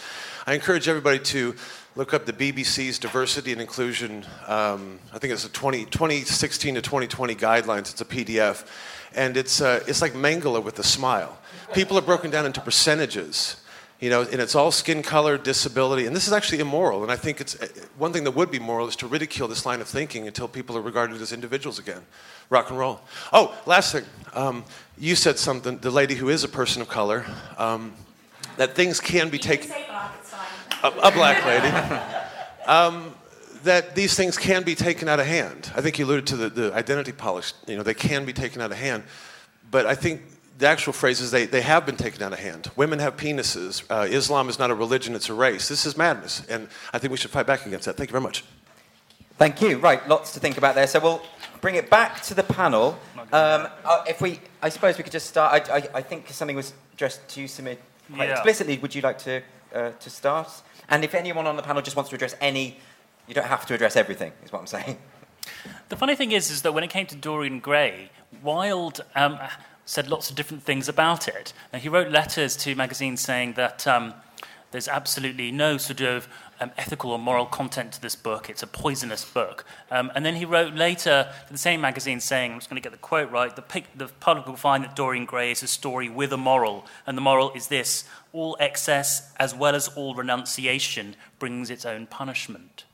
I encourage everybody to look up the BBC's diversity and inclusion. Um, I think it's a 20, 2016 to 2020 guidelines. It's a PDF, and it's uh, it's like Mengele with a smile. People are broken down into percentages. You know, and it's all skin color, disability, and this is actually immoral. And I think it's uh, one thing that would be moral is to ridicule this line of thinking until people are regarded as individuals again. Rock and roll. Oh, last thing. Um, you said something. The lady who is a person of color, um, that things can be taken. A, a black lady. Um, that these things can be taken out of hand. I think you alluded to the, the identity polish. You know, they can be taken out of hand. But I think the actual phrase is they, they have been taken out of hand. Women have penises. Uh, Islam is not a religion, it's a race. This is madness. And I think we should fight back against that. Thank you very much. Thank you. Right, lots to think about there. So we'll bring it back to the panel. Um, uh, if we, I suppose we could just start. I, I, I think something was addressed to you, Sameer, quite Yeah. explicitly. Would you like to uh, to start? And if anyone on the panel just wants to address any, you don't have to address everything. Is what I'm saying. The funny thing is, is that when it came to Dorian Gray, Wilde um, said lots of different things about it. And he wrote letters to magazines saying that um, there's absolutely no sort of um, ethical or moral content to this book. It's a poisonous book. Um, and then he wrote later to the same magazine saying, I'm just going to get the quote right, the, pic- the public will find that Dorian Gray is a story with a moral. And the moral is this all excess as well as all renunciation brings its own punishment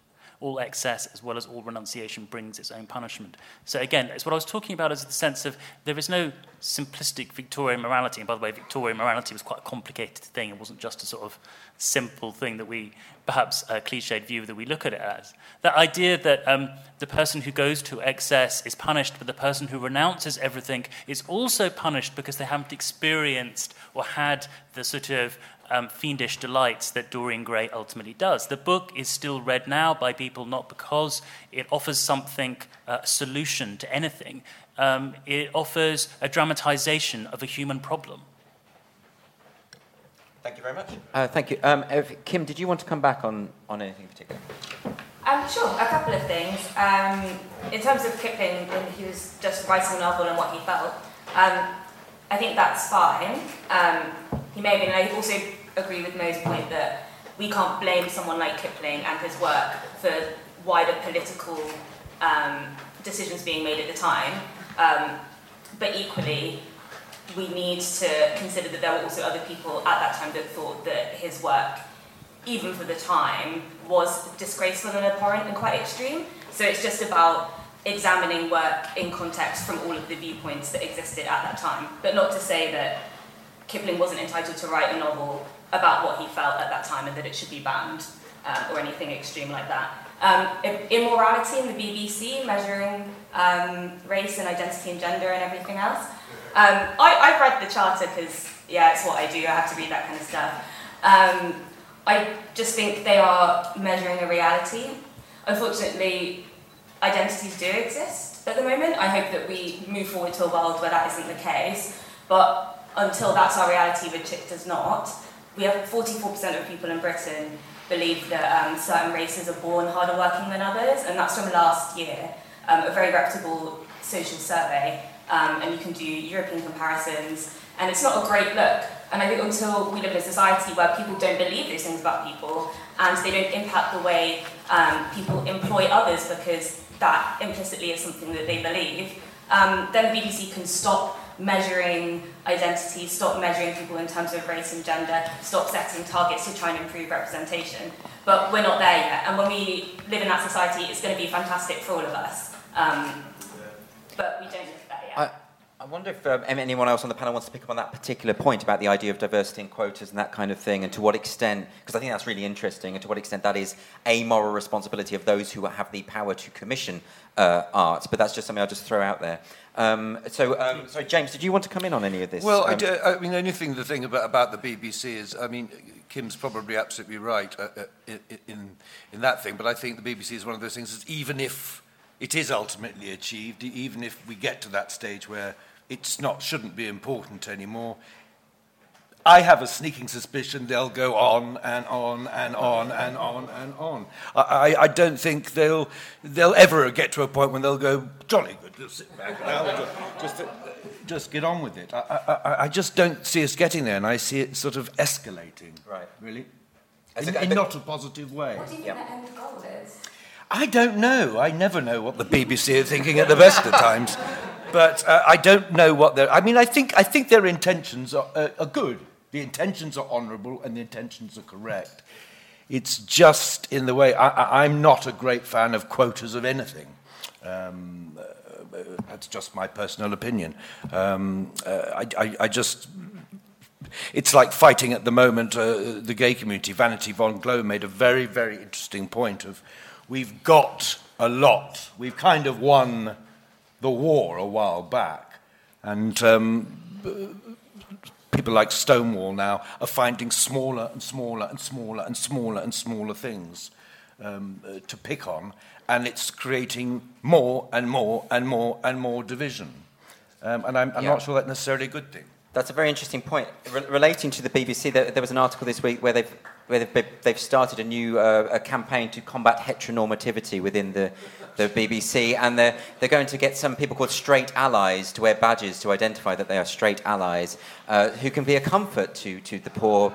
all excess as well as all renunciation brings its own punishment. So again, it's what I was talking about is the sense of there is no simplistic Victorian morality. And by the way, Victorian morality was quite a complicated thing. It wasn't just a sort of simple thing that we, perhaps a cliched view that we look at it as. That idea that um, the person who goes to excess is punished, but the person who renounces everything is also punished because they haven't experienced or had the sort of um, fiendish delights that Dorian Gray ultimately does. The book is still read now by people not because it offers something, uh, a solution to anything. Um, it offers a dramatization of a human problem. Thank you very much. Uh, thank you. Um, if, Kim, did you want to come back on, on anything in particular? Um, sure, a couple of things. Um, in terms of Kipling, when he was just writing a novel and what he felt, um, I think that's fine. Um, he may have been, and I also agree with Mo's point that we can't blame someone like Kipling and his work for wider political um, decisions being made at the time. Um, but equally, we need to consider that there were also other people at that time that thought that his work even for the time, was disgraceful and abhorrent and quite extreme. So it's just about examining work in context from all of the viewpoints that existed at that time. But not to say that Kipling wasn't entitled to write a novel about what he felt at that time and that it should be banned um, or anything extreme like that. Um, immorality in the BBC, measuring um, race and identity and gender and everything else. Um, I, I've read the Charter because, yeah, it's what I do. I have to read that kind of stuff. Um, I just think they are measuring a reality. Unfortunately, identities do exist at the moment. I hope that we move forward to a world where that isn't the case. But until that's our reality, which it does not, we have 44% of people in Britain believe that um, certain races are born harder working than others, and that's from last year, um, a very reputable social survey, um, and you can do European comparisons, and it's not a great look. And I think until we live in a society where people don't believe those things about people, and they don't impact the way um, people employ others because that implicitly is something that they believe, um, then the BBC can stop measuring identity, stop measuring people in terms of race and gender, stop setting targets to try and improve representation. But we're not there yet, and when we live in that society, it's going to be fantastic for all of us. Um, but we don't live there yet. I, wonder if um, anyone else on the panel wants to pick up on that particular point about the idea of diversity and quotas and that kind of thing, and to what extent, because I think that's really interesting, and to what extent that is a moral responsibility of those who have the power to commission uh, art. But that's just something I'll just throw out there. Um, so, um, sorry, James, did you want to come in on any of this? Well, I, Um, do, I mean, the only thing, the thing about, about the BBC is, I mean, Kim's probably absolutely right uh, uh, in, in that thing, but I think the BBC is one of those things that even if it is ultimately achieved, even if we get to that stage where it's not, shouldn't be important anymore, I have a sneaking suspicion they'll go on and on and on and on and on. I, I don't think they'll, they'll ever get to a point when they'll go, jolly good, just sit back now, just, just, just get on with it. I, I, I just don't see us getting there, and I see it sort of escalating. Right. Really? In, in not a positive way. What do you think the end goal is? I don't know. I never know what the BBC are thinking at the best of times. But uh, I don't know what their. I mean, I think, I think their intentions are, uh, are good. The intentions are honourable and the intentions are correct. It's just in the way I, I'm not a great fan of quotas of anything. Um, uh, that's just my personal opinion. Um, uh, I, I, I just it's like fighting at the moment uh, the gay community. Vanity von Glow made a very, very interesting point of we've got a lot. We've kind of won the war a while back. And um, people like Stonewall now are finding smaller and smaller and smaller and smaller and smaller things um, uh, to pick on, and it's creating more and more and more and more division. Um, and I'm, I'm yeah. not sure that's necessarily a good thing. That's a very interesting point. Re- relating to the BBC, there, there, was an article this week where they've, where they've, they've started a new uh, a campaign to combat heteronormativity within the, the BBC, and they're, they're going to get some people called straight allies to wear badges to identify that they are straight allies, uh, who can be a comfort to, to the poor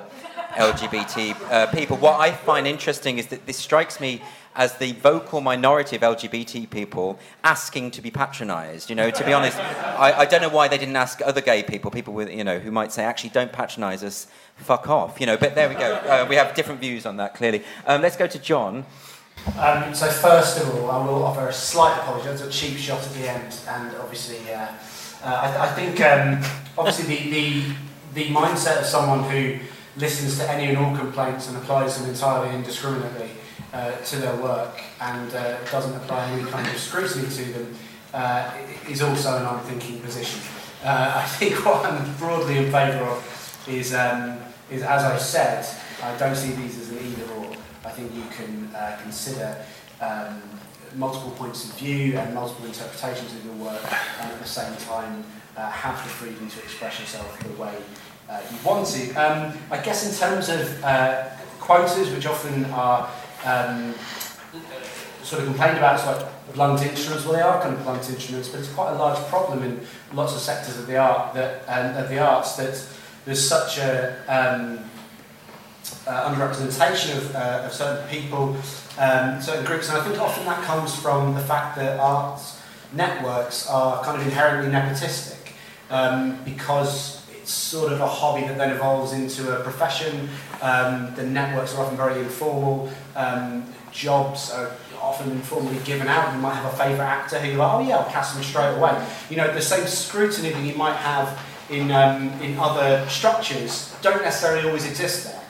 LGBT uh, people. What I find interesting is that this strikes me as the vocal minority of LGBT people asking to be patronised. You know, to be honest, I, I, don't know why they didn't ask other gay people, people with, you know, who might say, actually, don't patronise us, fuck off. You know, but there we go. Uh, we have different views on that, clearly. Um, let's go to Jon. Um, so first of all, I will offer a slight apology. That's a cheap shot at the end, and obviously, uh, uh, I, I, think um, obviously the, the the mindset of someone who listens to any and all complaints and applies them entirely indiscriminately uh, to their work and uh, doesn't apply any kind of scrutiny to them uh, is also an unthinking position. Uh, I think what I'm broadly in favour of is, um, is, as I said, I don't see these as an either or. I think you can uh, consider um, multiple points of view and multiple interpretations of your work and at the same time uh, have the freedom to express yourself the way uh, you want to. Um, I guess in terms of uh, quotas, which often are um, sort of complained about, it's like blunt instruments. Well, they are kind of blunt instruments, but it's quite a large problem in lots of sectors of the art that um, of the arts that there's such a um, uh, underrepresentation of, uh, of certain people, um, certain groups, and I think often that comes from the fact that arts networks are kind of inherently nepotistic um, because sort of a hobby that then evolves into a profession. Um, the networks are often very informal. Um, jobs are often informally given out. You might have a favourite actor who you're like, oh yeah, I'll cast them straight away. You know, the same scrutiny that you might have in, um, in other structures don't necessarily always exist there.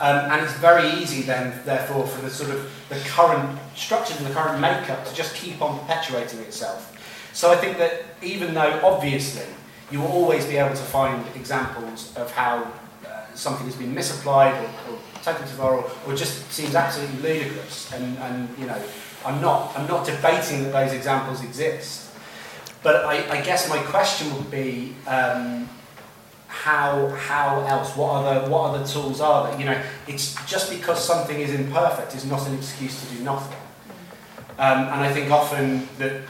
Um, and it's very easy then, therefore, for the sort of the current structures and the current makeup to just keep on perpetuating itself. So I think that even though obviously you will always be able to find examples of how uh, something has been misapplied or, or taken to or, or just seems absolutely ludicrous. And, and you know, I'm not, I'm not debating that those examples exist. But I, I guess my question would be, um, how how else what other what other tools are there you know it's just because something is imperfect is not an excuse to do nothing um, and I think often that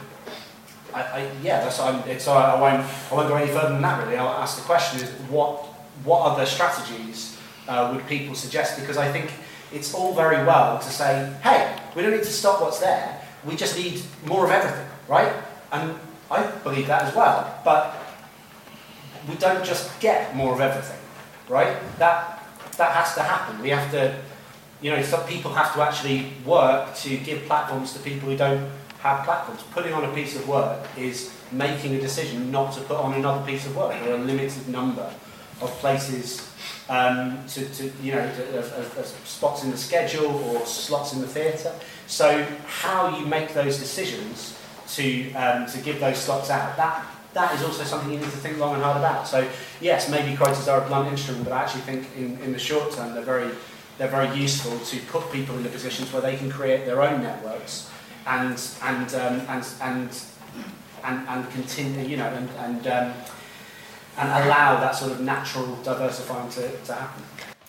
I, I yeah that's I'm, it's I won't I won't go any further than that really. I'll ask the question is what what other strategies uh, would people suggest? Because I think it's all very well to say hey we don't need to stop what's there. We just need more of everything right? And I believe that as well. But we don't just get more of everything, right? That, that has to happen. We have to, you know, some people have to actually work to give platforms to people who don't platforms. Putting on a piece of work is making a decision not to put on another piece of work. There are a limited number of places um, to, to, you know, to, of, of spots in the schedule or slots in the theatre. So how you make those decisions to, um, to give those slots out, that that is also something you need to think long and hard about. So yes, maybe quotas are a blunt instrument, but I actually think in, in the short term they're very they're very useful to put people in the positions where they can create their own networks and and um, and and and, and continue, you know, and and, um, and allow that sort of natural diversifying to, to happen.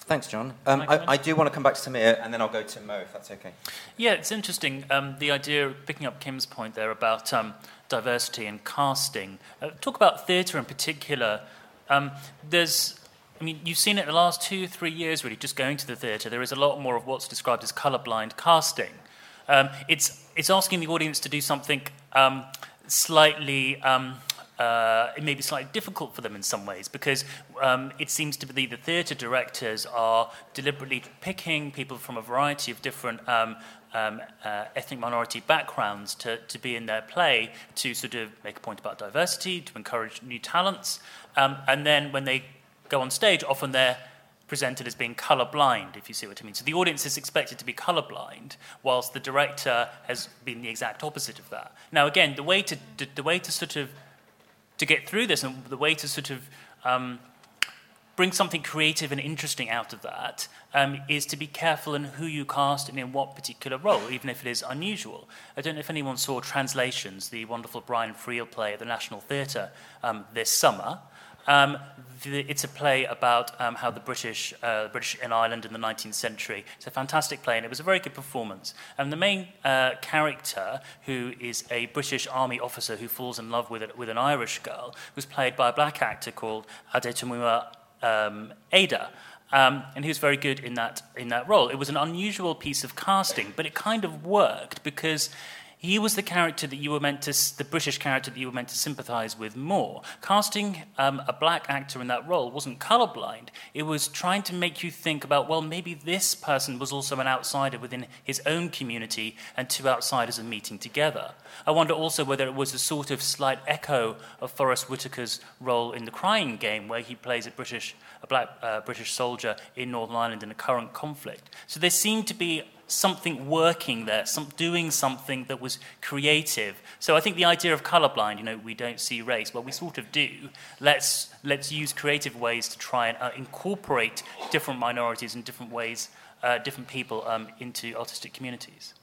Thanks, Jon. Um, I, I, do want to come back to Sameer, and then I'll go to Mo, if that's okay. Yeah, it's interesting. Um, the idea, picking up Kim's point there about um, diversity and casting. Uh, talk about theatre in particular. Um, there's, I mean, you've seen it in the last two, three years, really, just going to the theatre. There is a lot more of what's described as colourblind casting. Um, it's, it's asking the audience to do something um, slightly uh, it may be slightly difficult for them in some ways because um, it seems to be the theatre directors are deliberately picking people from a variety of different um, um, uh, ethnic minority backgrounds to, to be in their play to sort of make a point about diversity, to encourage new talents. Um, and then when they go on stage, often they're presented as being colour-blind, if you see what I mean. So the audience is expected to be colour-blind, whilst the director has been the exact opposite of that. Now, again, the way to, the way to sort of to get through this and the way to sort of um, bring something creative and interesting out of that um, is to be careful in who you cast and in what particular role, even if it is unusual. I don't know if anyone saw Translations, the wonderful Brian Friel play at the National Theatre um, this summer. Um, the, it's a play about um, how the British, uh, British in Ireland in the 19th century. It's a fantastic play, and it was a very good performance. And the main uh, character, who is a British army officer who falls in love with, a, with an Irish girl, was played by a black actor called Adetomiwa um, Edun. Um, and he was very good in that in that role. It was an unusual piece of casting, but it kind of worked because he was the character that you were meant to, the British character that you were meant to sympathise with more. Casting um, a black actor in that role wasn't colourblind. It was trying to make you think about, well, maybe this person was also an outsider within his own community, and two outsiders are meeting together. I wonder also whether it was a sort of slight echo of Forest Whitaker's role in The Crying Game, where he plays a British, a black uh, British soldier in Northern Ireland in a current conflict. So there seemed to be something working there, some, doing something that was creative. So I think the idea of colorblind, you know, we don't see race, well, we sort of do. Let's, let's use creative ways to try and uh, incorporate different minorities and different ways, uh, different people um, into artistic communities.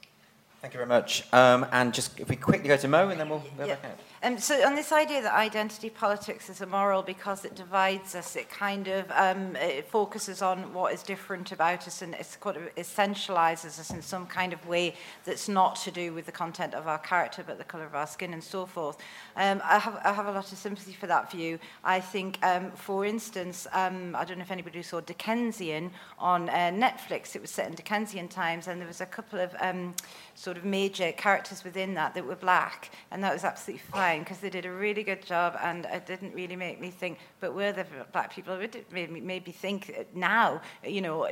Thank you very much. Um, and just if we quickly go to Mo, and then we'll go yeah. back out. Um, so on this idea that identity politics is immoral because it divides us, it kind of um, it focuses on what is different about us and it sort of essentializes us in some kind of way that's not to do with the content of our character but the color of our skin and so forth. Um, I, have, I have a lot of sympathy for that view. I think, um, for instance, um, I don't know if anybody saw Dickensian on uh, Netflix. It was set in Dickensian times and there was a couple of um, sort of major characters within that that were black and that was absolutely fine because they did a really good job and it didn't really make me think, but were the black people, it made me, made me think now, you know,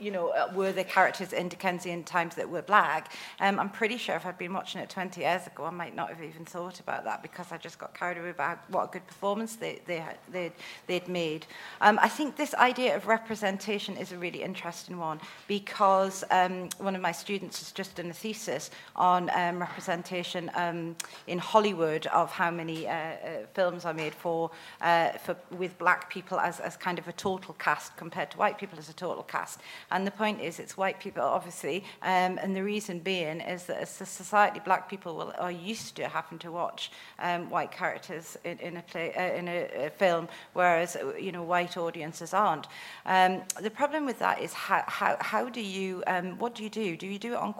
you know, were the characters in Dickensian times that were black? Um, I'm pretty sure if I'd been watching it 20 years ago, I might not have even thought about that because I just got carried away by what a good performance they, they, they'd, they'd made. Um, I think this idea of representation is a really interesting one because um, one of my students has just done a thesis on um, representation um, in Hollywood of how many uh, uh, films are made for, uh, for with black people as, as kind of a total cast compared to white people as a total cast. And the point is, it's white people, obviously, um, and the reason being is that as a society, black people will, are used to having to watch um, white characters in, in, a, play, uh, in a, a film, whereas, you know, white audiences aren't. Um, the problem with that is how, how, how do you, um, what do you do? Do you do it on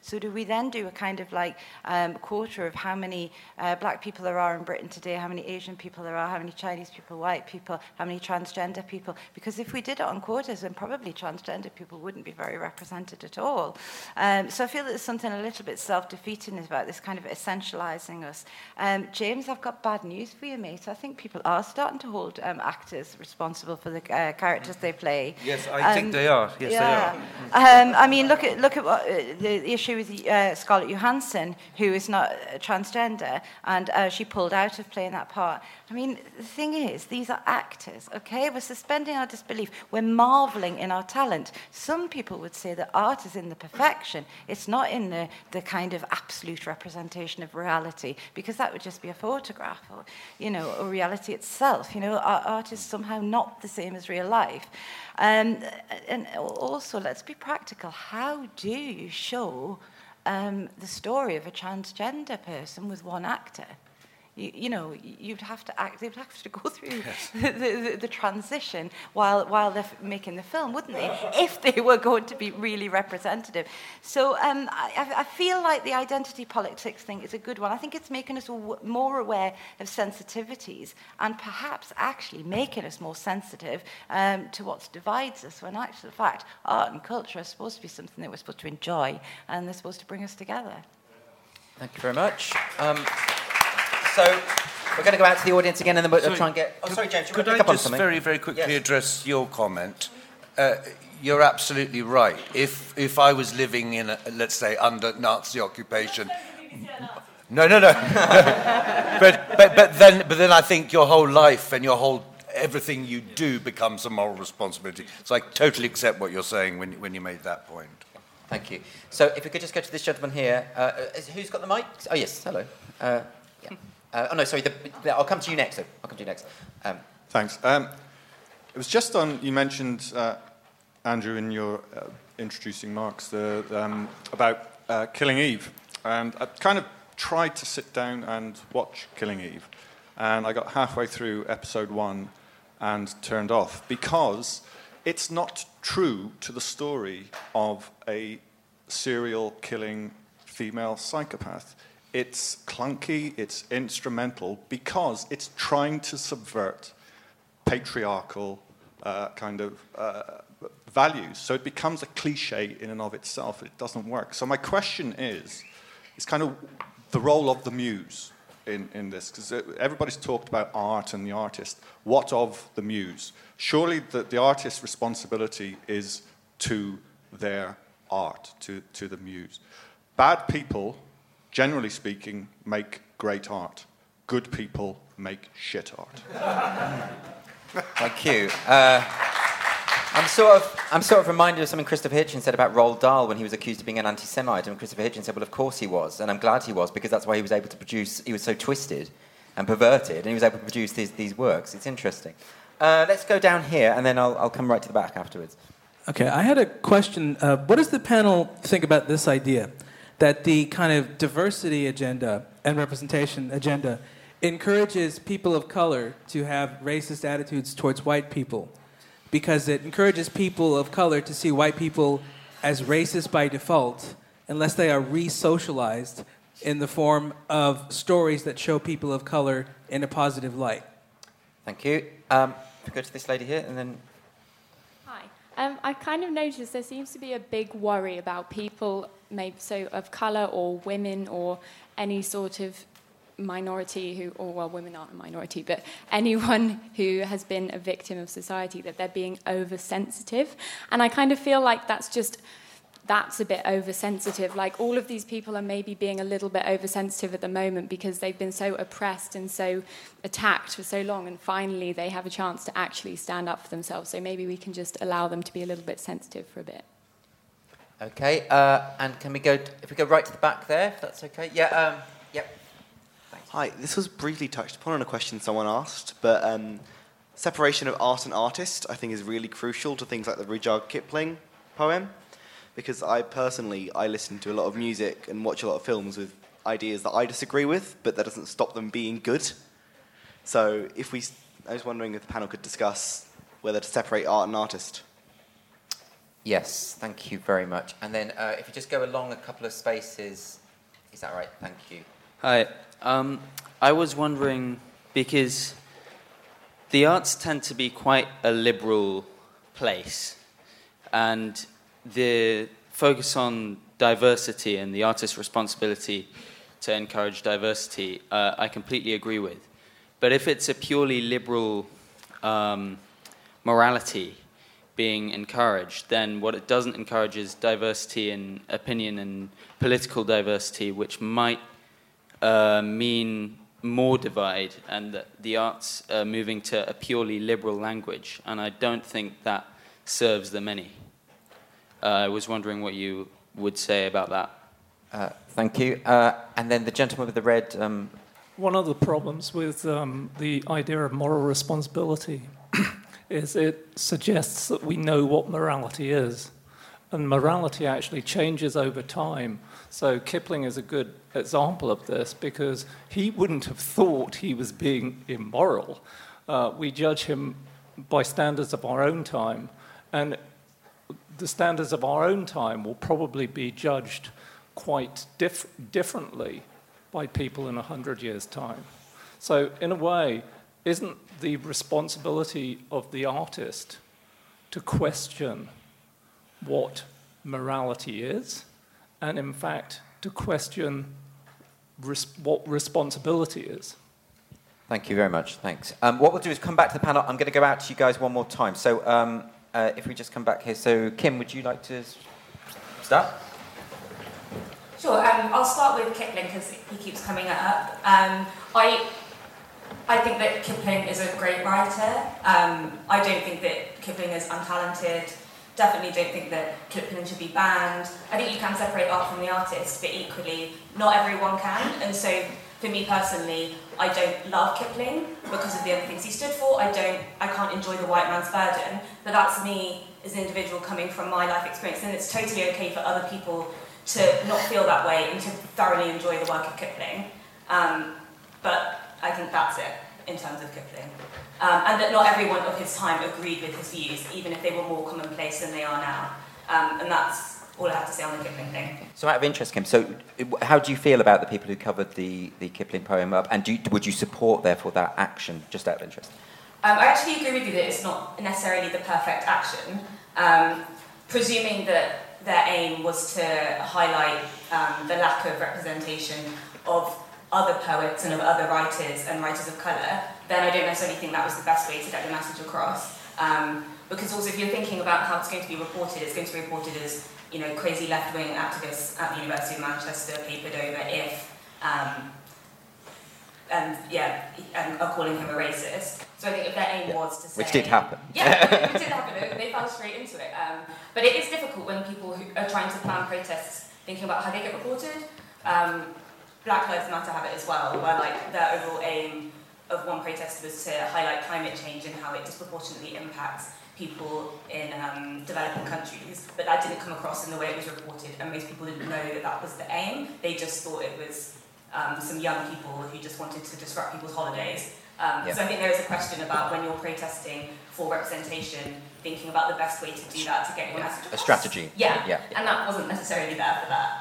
So do we then do a kind of like um, quarter of how many uh, black people there are in Britain today, how many Asian people there are, how many Chinese people, white people, how many transgender people. Because if we did it on quotas, then probably transgender people wouldn't be very represented at all. Um, so I feel that there's something a little bit self-defeating about this kind of essentialising us. Um, James, I've got bad news for you, mate. I think people are starting to hold um, actors responsible for the uh, characters they play. Yes, I think um, they are. Yes, yeah. they are. Um, I mean, look at look at what uh, the, the issue with uh, Scarlett Johansson, who is not transgender, and uh, she pulled out of playing that part. I mean, the thing is, these are actors, okay? We're suspending our disbelief. We're marveling in our talent. Some people would say that art is in the perfection. It's not in the, the kind of absolute representation of reality, because that would just be a photograph or, you know, or reality itself. You know, art is somehow not the same as real life. Um, and also, let's be practical. How do you show um, the story of a transgender person with one actor? You, you know, you'd have to act, they'd have to go through yes. the, the, the, transition while, while they're making the film, wouldn't they? if they were going to be really representative. So um, I, I feel like the identity politics thing is a good one. I think it's making us more aware of sensitivities and perhaps actually making us more sensitive um, to what divides us when actual fact art and culture are supposed to be something that we're supposed to enjoy and they're supposed to bring us together. Thank you very much. Um, so we're going to go out to the audience again, and then we'll sorry, try and get. Oh, sorry, James. Could I just very, very quickly yes. address your comment? Uh, you're absolutely right. If if I was living in, a, let's say, under Nazi occupation. No, no, no. but, but, but, then, but then I think your whole life and your whole everything you do becomes a moral responsibility. So I totally accept what you're saying when, when you made that point. Thank you. So if we could just go to this gentleman here. Uh, who's got the mic? Oh, yes. Hello. Uh, yeah. Uh, oh, no, sorry. The, the, I'll come to you next. I'll come to you next. Um, Thanks. Um, it was just on, you mentioned, uh, Andrew, in your uh, introducing marks the, um, about uh, Killing Eve. And I kind of tried to sit down and watch Killing Eve. And I got halfway through episode one and turned off because it's not true to the story of a serial killing female psychopath. It's clunky, it's instrumental because it's trying to subvert patriarchal uh, kind of uh, values. So it becomes a cliche in and of itself. It doesn't work. So my question is, it's kind of the role of the muse in, in this, because everybody's talked about art and the artist. What of the muse? Surely the, the artist's responsibility is to their art, to, to the muse. Bad people generally speaking, make great art. Good people make shit art. Thank you. Uh, I'm sort of I'm sort of reminded of something Christopher Hitchens said about Roald Dahl when he was accused of being an anti-Semite, and Christopher Hitchens said, "Well, of course he was, and I'm glad he was because that's why he was able to produce. He was so twisted and perverted, and he was able to produce these, these works. It's interesting. Uh, let's go down here, and then I'll, I'll come right to the back afterwards. Okay, I had a question. Uh, what does the panel think about this idea? That the kind of diversity agenda and representation agenda encourages people of color to have racist attitudes towards white people because it encourages people of color to see white people as racist by default unless they are re socialized in the form of stories that show people of color in a positive light. Thank you. Um, go to this lady here and then. Hi. Um, I kind of noticed there seems to be a big worry about people maybe so of color or women or any sort of minority who, or well, women aren't a minority, but anyone who has been a victim of society, that they're being oversensitive. And I kind of feel like that's just, that's a bit oversensitive. Like all of these people are maybe being a little bit oversensitive at the moment because they've been so oppressed and so attacked for so long, and finally they have a chance to actually stand up for themselves. So maybe we can just allow them to be a little bit sensitive for a bit. Okay, uh, and can we go, if we go right to the back there, if that's okay? Yeah, um, yep. Thanks. Hi, this was briefly touched upon in a question someone asked, but um, separation of art and artist I think is really crucial to things like the Rudyard Kipling poem, because I personally, I listen to a lot of music and watch a lot of films with ideas that I disagree with, but that doesn't stop them being good. So if we, I was wondering if the panel could discuss whether to separate art and artist. Yes, thank you very much. And then uh, if you just go along a couple of spaces, is that right? Thank you. Hi. Um, I was wondering because the arts tend to be quite a liberal place, and the focus on diversity and the artist's responsibility to encourage diversity, uh, I completely agree with. But if it's a purely liberal um, morality, being encouraged, then what it doesn't encourage is diversity in opinion and political diversity, which might uh, mean more divide and that the arts are moving to a purely liberal language. And I don't think that serves them any. Uh, I was wondering what you would say about that. Uh, thank you. Uh, and then the gentleman with the red. Um... One of the problems with um, the idea of moral responsibility is it suggests that we know what morality is. And morality actually changes over time. So Kipling is a good example of this because he wouldn't have thought he was being immoral. Uh, we judge him by standards of our own time. And the standards of our own time will probably be judged quite dif- differently by people in a hundred years' time. So, in a way, isn't the responsibility of the artist to question what morality is, and in fact, to question res- what responsibility is? Thank you very much. Thanks. Um, what we'll do is come back to the panel. I'm going to go out to you guys one more time. So, um, uh, if we just come back here. So, Kim, would you like to start? Sure. Um, I'll start with Kipling because he keeps coming up. Um, I I think that Kipling is a great writer. Um, I don't think that Kipling is untalented. Definitely don't think that Kipling should be banned. I think you can separate art from the artist, but equally, not everyone can. And so, for me personally, I don't love Kipling because of the other things he stood for. I don't, I can't enjoy the white man's burden. But that's me as an individual coming from my life experience, and it's totally okay for other people to not feel that way and to thoroughly enjoy the work of Kipling. Um, but I think that's it in terms of Kipling. Um, and that not everyone of his time agreed with his views, even if they were more commonplace than they are now. Um, and that's all I have to say on the Kipling thing. So, out of interest, Kim, so how do you feel about the people who covered the, the Kipling poem up? And you, would you support, therefore, that action, just out of interest? Um, I actually agree with you that it's not necessarily the perfect action. Um, presuming that their aim was to highlight um, the lack of representation of other poets and of other writers and writers of colour, then I don't necessarily think that was the best way to get the message across. Um, because also, if you're thinking about how it's going to be reported, it's going to be reported as you know crazy left-wing activists at the University of Manchester papered over if um, and yeah, and are calling him a racist. So I think if their aim yeah. was to say, which did happen, yeah, which did happen, they fell straight into it. Um, but it is difficult when people who are trying to plan protests thinking about how they get reported. Um, Black Lives Matter have it as well, where like their overall aim of one protest was to highlight climate change and how it disproportionately impacts people in um, developing countries, but that didn't come across in the way it was reported, and most people didn't know that that was the aim. They just thought it was um, some young people who just wanted to disrupt people's holidays. Um, yeah. So I think there is a question about when you're protesting for representation, thinking about the best way to do that to get your message across. A strategy. Yeah. yeah. and that wasn't necessarily there for that.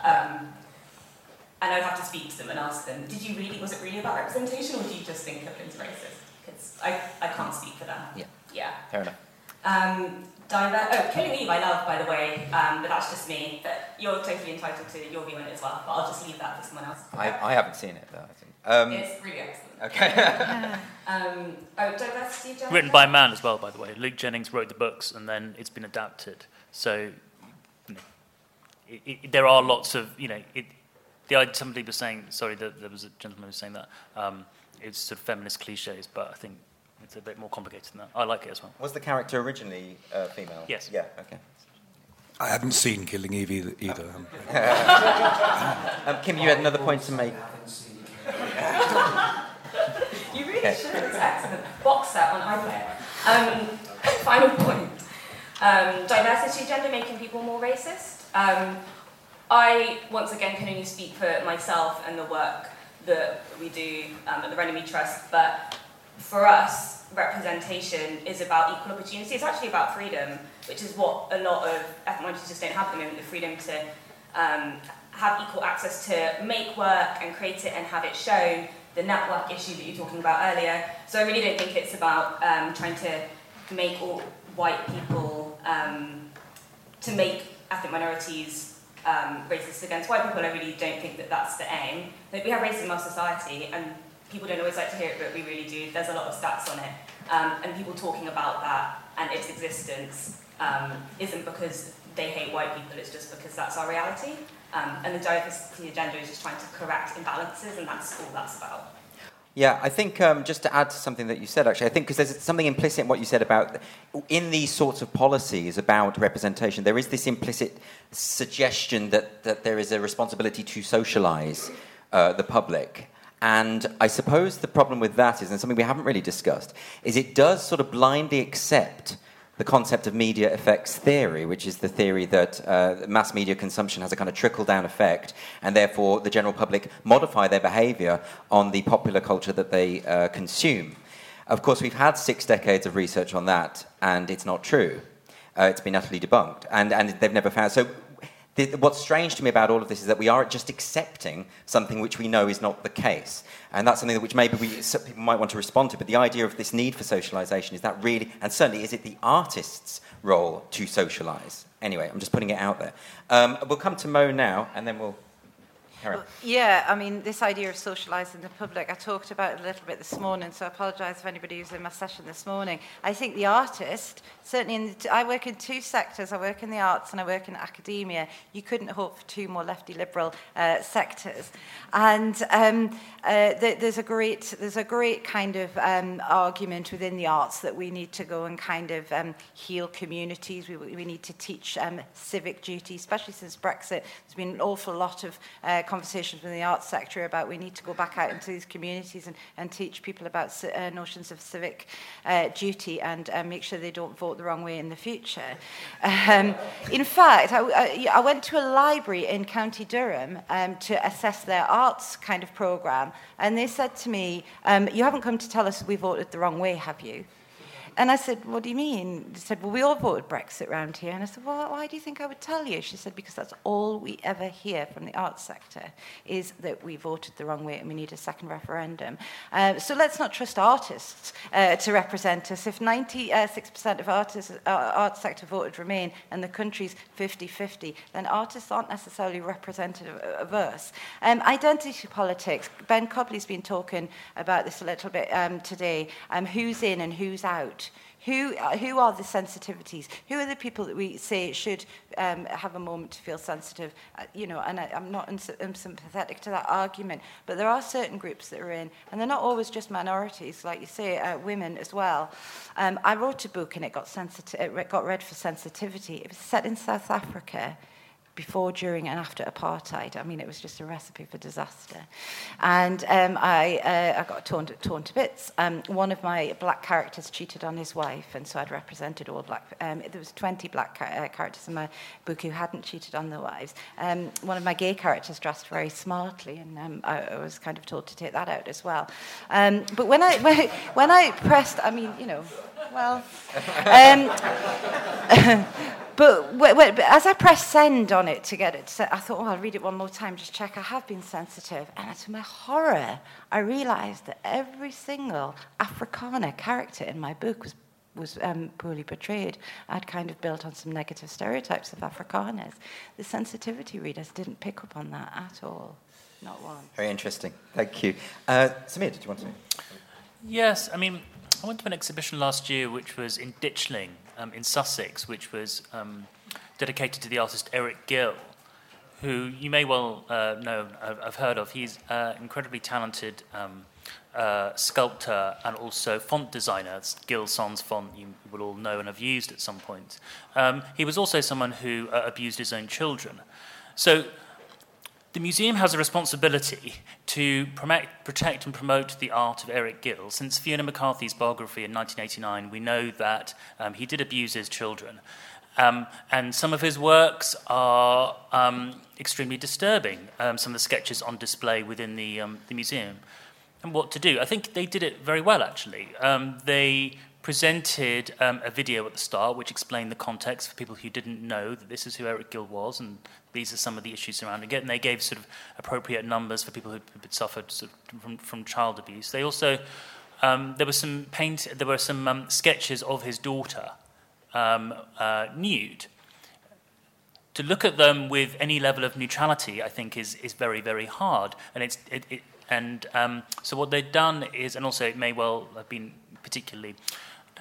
And I'd have to speak to them and ask them, did you really, was it really about representation or do you just think Kipling's racist? Because I, I can't speak for them. Yeah. Yeah. Fair enough. Um, diver- oh, Killing Eve I love, by the way, um, but that's just me. But you're totally entitled to your view on it as well, but I'll just leave that for someone else. I, I haven't seen it, though, I think. Um, it's really excellent. Okay. um, oh, Diversity Written by a man as well, by the way. Luke Jennings wrote the books and then it's been adapted. So you know, it, it, there are lots of, you know, it, the somebody was saying, sorry, there, there was a gentleman who was saying that um, it's sort of feminist cliches, but I think it's a bit more complicated than that. I like it as well. Was the character originally uh, female? Yes. Yeah. Okay. I haven't seen Killing Eve either. either. um, Kim, you had another point to make. you really okay. should. It's excellent. Box set on iPlayer. Um, final point. Um, diversity gender making people more racist. I, once again, can only speak for myself and the work that we do um, at the Runnymede Trust, but for us, representation is about equal opportunity. It's actually about freedom, which is what a lot of ethnic minorities just don't have at the moment, the freedom to um, have equal access to make work and create it and have it shown, the network issue that you were talking about earlier. So I really don't think it's about um, trying to make all white people, um, to make ethnic minorities um, racist against white people. I really don't think that that's the aim. Like, we have racism in our society, and people don't always like to hear it, but we really do. There's a lot of stats on it. Um, and people talking about that and its existence um, isn't because they hate white people, it's just because that's our reality. Um, and the diversity agenda is just trying to correct imbalances, and that's all that's about. Yeah, I think um, just to add to something that you said, actually, I think because there's something implicit in what you said about in these sorts of policies about representation, there is this implicit suggestion that, that there is a responsibility to socialize uh, the public. And I suppose the problem with that is, and something we haven't really discussed, is it does sort of blindly accept the concept of media effects theory, which is the theory that uh, mass media consumption has a kind of trickle down effect, and therefore the general public modify their behavior on the popular culture that they uh, consume. Of course, we've had six decades of research on that, and it's not true. Uh, it's been utterly debunked, and, and they've never found. So the, what's strange to me about all of this is that we are just accepting something which we know is not the case. And that's something which maybe we, people might want to respond to. But the idea of this need for socialization is that really, and certainly, is it the artist's role to socialize? Anyway, I'm just putting it out there. Um, we'll come to Mo now, and then we'll well, yeah, I mean, this idea of socialising the public, I talked about it a little bit this morning, so I apologise if anybody was in my session this morning. I think the artist, certainly, in the, I work in two sectors. I work in the arts and I work in academia. You couldn't hope for two more lefty liberal uh, sectors. And um, uh, th- there's a great, there's a great kind of um, argument within the arts that we need to go and kind of um, heal communities. We, we need to teach um, civic duty, especially since Brexit. There's been an awful lot of uh, conversations in the arts sector about we need to go back out into these communities and, and teach people about uh, notions of civic uh, duty and uh, make sure they don't vote the wrong way in the future. Um, in fact, I, I, I went to a library in County Durham um, to assess their arts kind of programme, and they said to me, um, You haven't come to tell us we voted the wrong way, have you? And I said, What do you mean? She said, Well, we all voted Brexit around here. And I said, Well, why do you think I would tell you? She said, Because that's all we ever hear from the arts sector is that we voted the wrong way and we need a second referendum. Uh, so let's not trust artists uh, to represent us. If 96% of artists, uh, arts sector voted Remain and the country's 50 50, then artists aren't necessarily representative of us. Um, identity politics, Ben Copley's been talking about this a little bit um, today. Um, who's in and who's out? Who, uh, who are the sensitivities? Who are the people that we say should um, have a moment to feel sensitive? Uh, you know, and I, I'm not unsympathetic to that argument, but there are certain groups that are in, and they're not always just minorities, like you say, uh, women as well. Um, I wrote a book and it got, sensitive, it got read for sensitivity. It was set in South Africa before, during, and after apartheid. I mean, it was just a recipe for disaster. And um, I, uh, I got torn to, torn to bits. Um, one of my black characters cheated on his wife, and so I'd represented all black. Um, there was 20 black ca- uh, characters in my book who hadn't cheated on their wives. Um, one of my gay characters dressed very smartly, and um, I, I was kind of told to take that out as well. Um, but when I when, when I pressed, I mean, you know, well. Um, But, but as I pressed send on it to get it, I thought, oh, I'll read it one more time, just check I have been sensitive. And to my horror, I realized that every single Afrikaner character in my book was was um, poorly portrayed. I'd kind of built on some negative stereotypes of Afrikaners. The sensitivity readers didn't pick up on that at all. Not one. Very interesting. Thank you. Uh, Sameer, did you want to? Yes, I mean, I went to an exhibition last year which was in Ditchling um, in Sussex, which was um, dedicated to the artist Eric Gill, who you may well uh, know, have heard of. He's an incredibly talented um, uh, sculptor and also font designer. It's Gill Sans font you will all know and have used at some point. Um, he was also someone who uh, abused his own children. So the museum has a responsibility to protect and promote the art of Eric Gill. Since Fiona MacCarthy's biography in 1989, we know that um, he did abuse his children. Um, and some of his works are um, extremely disturbing, um, some of the sketches on display within the, um, the museum. And what to do? I think they did it very well, actually. Um, they presented um, a video at the start which explained the context for people who didn't know that this is who Eric Gill was and these are some of the issues surrounding it. And they gave sort of appropriate numbers for people who had suffered sort of from, from child abuse. They also um, there were some paint there were some um, sketches of his daughter um, uh, nude. To look at them with any level of neutrality, I think, is is very very hard. And it's it, it and um, so what they've done is, and also it may well have been particularly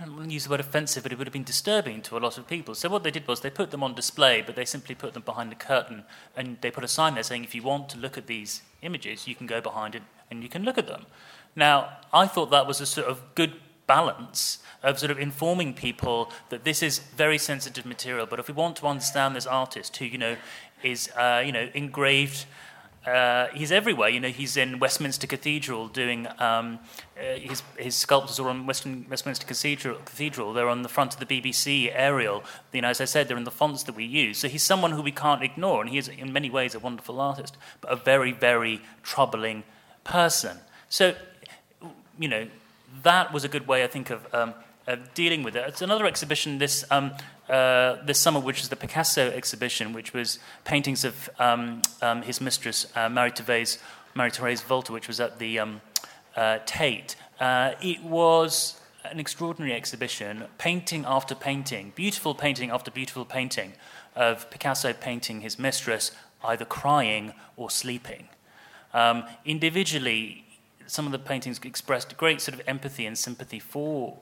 I don't use the word offensive, but it would have been disturbing to a lot of people. So what they did was they put them on display, but they simply put them behind a curtain, and they put a sign there saying, if you want to look at these images, you can go behind it and you can look at them. Now, I thought that was a sort of good balance of sort of informing people that this is very sensitive material, but if we want to understand this artist who, you know, is, uh, you know, engraved uh, he's everywhere. You know, he's in Westminster Cathedral doing um, uh, his his sculptures are on Western, Westminster Cathedral. Cathedral. They're on the front of the BBC aerial. You know, as I said, they're in the fonts that we use. So he's someone who we can't ignore, and he is in many ways a wonderful artist, but a very very troubling person. So, you know, that was a good way, I think, of. Um, dealing with it. It's another exhibition this um, uh, this summer, which is the Picasso exhibition, which was paintings of um, um, his mistress, uh, Marie Therese, Marie Walter, which was at the um, uh, Tate. Uh, it was an extraordinary exhibition, painting after painting, beautiful painting after beautiful painting of Picasso painting his mistress either crying or sleeping. Um, individually, some of the paintings expressed great sort of empathy and sympathy for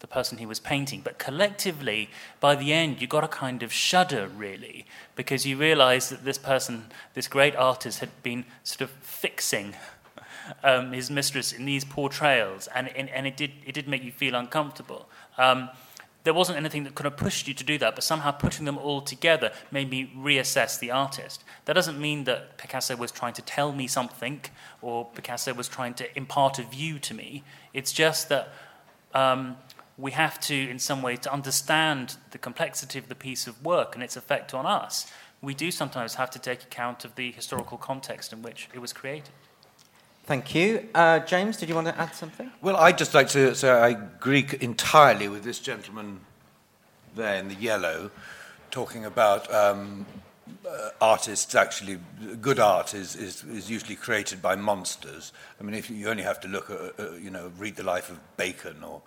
the person he was painting. But collectively, by the end, you got a kind of shudder, really, because you realize that this person, this great artist, had been sort of fixing um, his mistress in these portrayals, and, and, and, it, did, it did make you feel uncomfortable. Um, there wasn't anything that could have pushed you to do that, but somehow putting them all together made me reassess the artist. That doesn't mean that Picasso was trying to tell me something or Picasso was trying to impart a view to me. It's just that um, we have to, in some way, to understand the complexity of the piece of work and its effect on us, we do sometimes have to take account of the historical context in which it was created. Thank you. Uh, James, did you want to add something? Well, I'd just like to say I agree entirely with this gentleman there in the yellow, talking about um, uh, artists actually, good art is, is, is usually created by monsters. I mean, if you only have to look at, uh, you know, read the life of Bacon or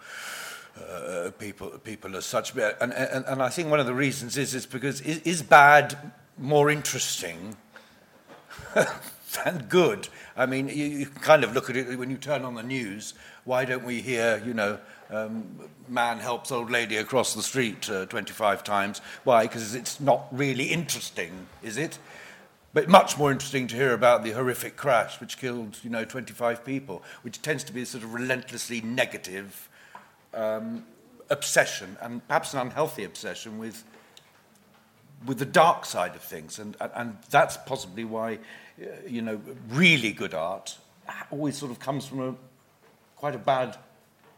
uh, people, people as such. And, and, and I think one of the reasons is, is because is, is bad more interesting than good? I mean, you, you kind of look at it when you turn on the news. Why don't we hear, you know, um, man helps old lady across the street uh, 25 times? Why? Because it's not really interesting, is it? But much more interesting to hear about the horrific crash which killed, you know, 25 people, which tends to be a sort of relentlessly negative um, obsession, and perhaps an unhealthy obsession with with the dark side of things, and and that's possibly why uh, you know really good art always sort of comes from a quite a bad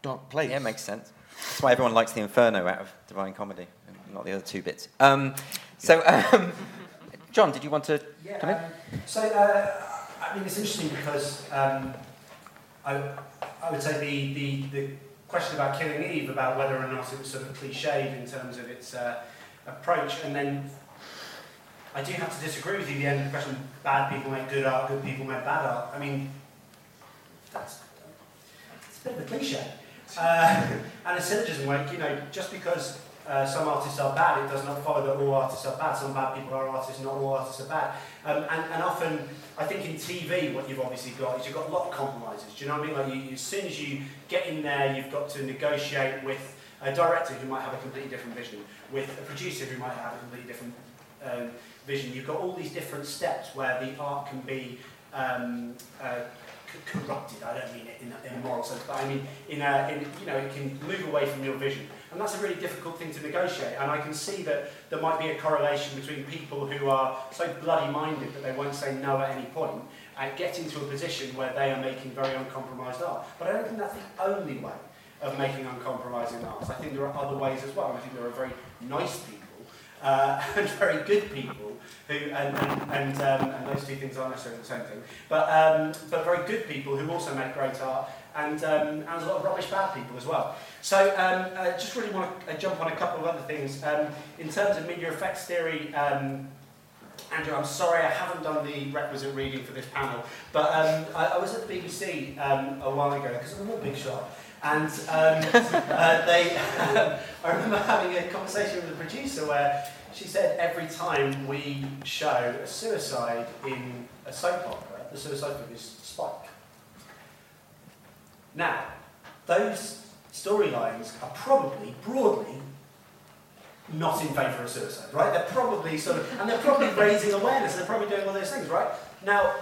dark place. Yeah, makes sense. That's why everyone likes the Inferno out of Divine Comedy, not the other two bits. Um, so, um, Jon, did you want to yeah, come in? Um, so, uh, I mean, it's interesting because um, I, I would say the, the, the question about Killing Eve, about whether or not it was sort of cliched in terms of its uh, approach, and then I do have to disagree with you. The end of the question: bad people make good art, good people make bad art. I mean, that's it's a bit of a cliche, uh, and a syllogism. Like you know, just because uh, some artists are bad, it does not follow that all artists are bad. Some bad people are artists, not all artists are bad. Um, and, and often, I think in TV, what you've obviously got is you've got a lot of compromises. Do you know what I mean? Like you, as soon as you get in there, you've got to negotiate with a director who might have a completely different vision, with a producer who might have a completely different um, vision. You've got all these different steps where the art can be um, uh, corrupted. I don't mean it in a, in a moral sense, but I mean in a, in, you know, it can move away from your vision. And that's a really difficult thing to negotiate. And I can see that there might be a correlation between people who are so bloody minded that they won't say no at any point and getting to a position where they are making very uncompromised art. But I don't think that's the only way of making uncompromising art. I think there are other ways as well. I think there are very nice people uh, and very good people who, and, and, and, um, and those two things aren't necessarily the same thing, but, um, but very good people who also make great art, and, um, and there's a lot of rubbish bad people as well. So um, I just really want to uh, jump on a couple of other things. Um, in terms of media effects theory, um, Andrew, I'm sorry I haven't done the requisite reading for this panel, but um, I, I was at the BBC um, a while ago because I'm a big shot. And um, uh, they, I remember having a conversation with the producer where she said every time we show a suicide in a soap opera, the suicide is Spike. Now, those storylines are probably broadly not in favour of suicide, right? They're probably sort of, and they're probably raising awareness, and they're probably doing all those things, right? Now,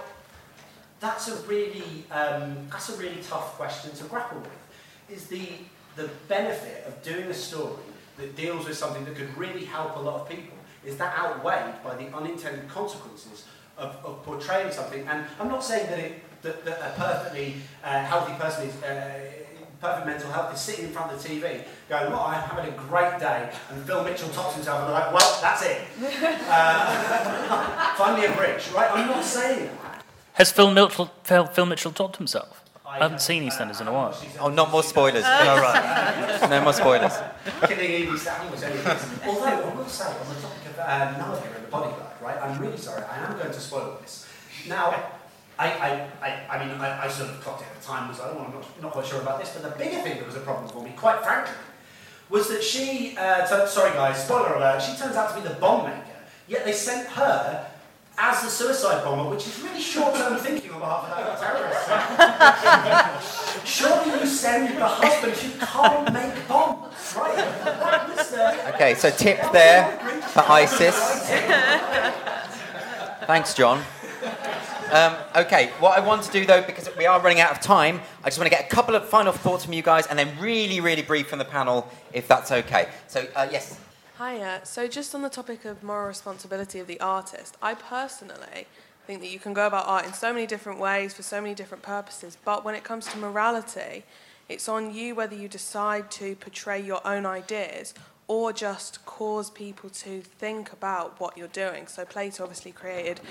that's a really, um, that's a really tough question to grapple with. Is the the benefit of doing a story that deals with something that could really help a lot of people is that outweighed by the unintended consequences of, of portraying something. And I'm not saying that, it, that, that a perfectly uh, healthy person is uh, perfect mental health is sitting in front of the TV going, well, I'm having a great day, and Phil Mitchell tops himself and they're like, well, that's it. Uh, find me a bridge, right? I'm not saying that. Has Phil Mitchell, Phil, Phil Mitchell topped himself? I haven't seen EastEnders in a while. Oh, not more spoilers. no, right. No more spoilers. Killing Evie Stanley was anything. Although, I will say, on the topic of um, Nadia and the bodyguard, right, I'm really sorry, I am going to spoil this. Now, I, I, I, I mean, I, I sort of clocked it at the time, was like, oh, I'm not, not quite sure about this, but the bigger thing that was a problem for me, quite frankly, was that she, uh, so, sorry guys, spoiler alert, she turns out to be the bomb maker, yet they sent her as the suicide bomber, which is really short-term thinking on behalf of that terrorist. Surely you send the husband who can't make bombs, right? That was the... Okay, so tip there for ISIS. Thanks, Jon. Um, okay, what I want to do though, because we are running out of time, I just want to get a couple of final thoughts from you guys and then really, really brief from the panel, if that's okay. So, uh, yes. Hiya. So, just on the topic of moral responsibility of the artist, I personally think that you can go about art in so many different ways for so many different purposes, but when it comes to morality, it's on you whether you decide to portray your own ideas or just cause people to think about what you're doing. So, Plato obviously created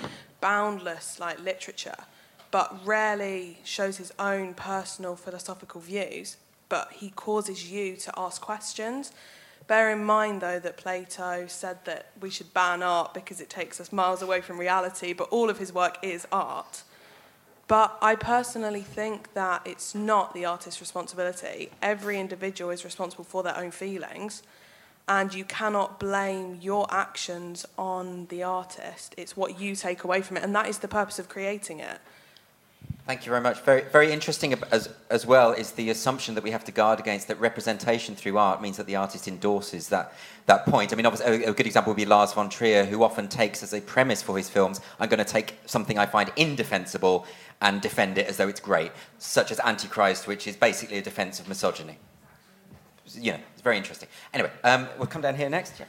boundless like literature, but rarely shows his own personal philosophical views, but he causes you to ask questions. Bear in mind, though, that Plato said that we should ban art because it takes us miles away from reality, but all of his work is art. But I personally think that it's not the artist's responsibility. Every individual is responsible for their own feelings, and you cannot blame your actions on the artist. It's what you take away from it, and that is the purpose of creating it. Thank you very much. Very, very interesting as, as well is the assumption that we have to guard against that representation through art means that the artist endorses that, that point. I mean, obviously, a, a good example would be Lars von Trier, who often takes as a premise for his films, I'm going to take something I find indefensible and defend it as though it's great, such as Antichrist, which is basically a defense of misogyny. You know, it's very interesting. Anyway, um, we'll come down here next. Yeah.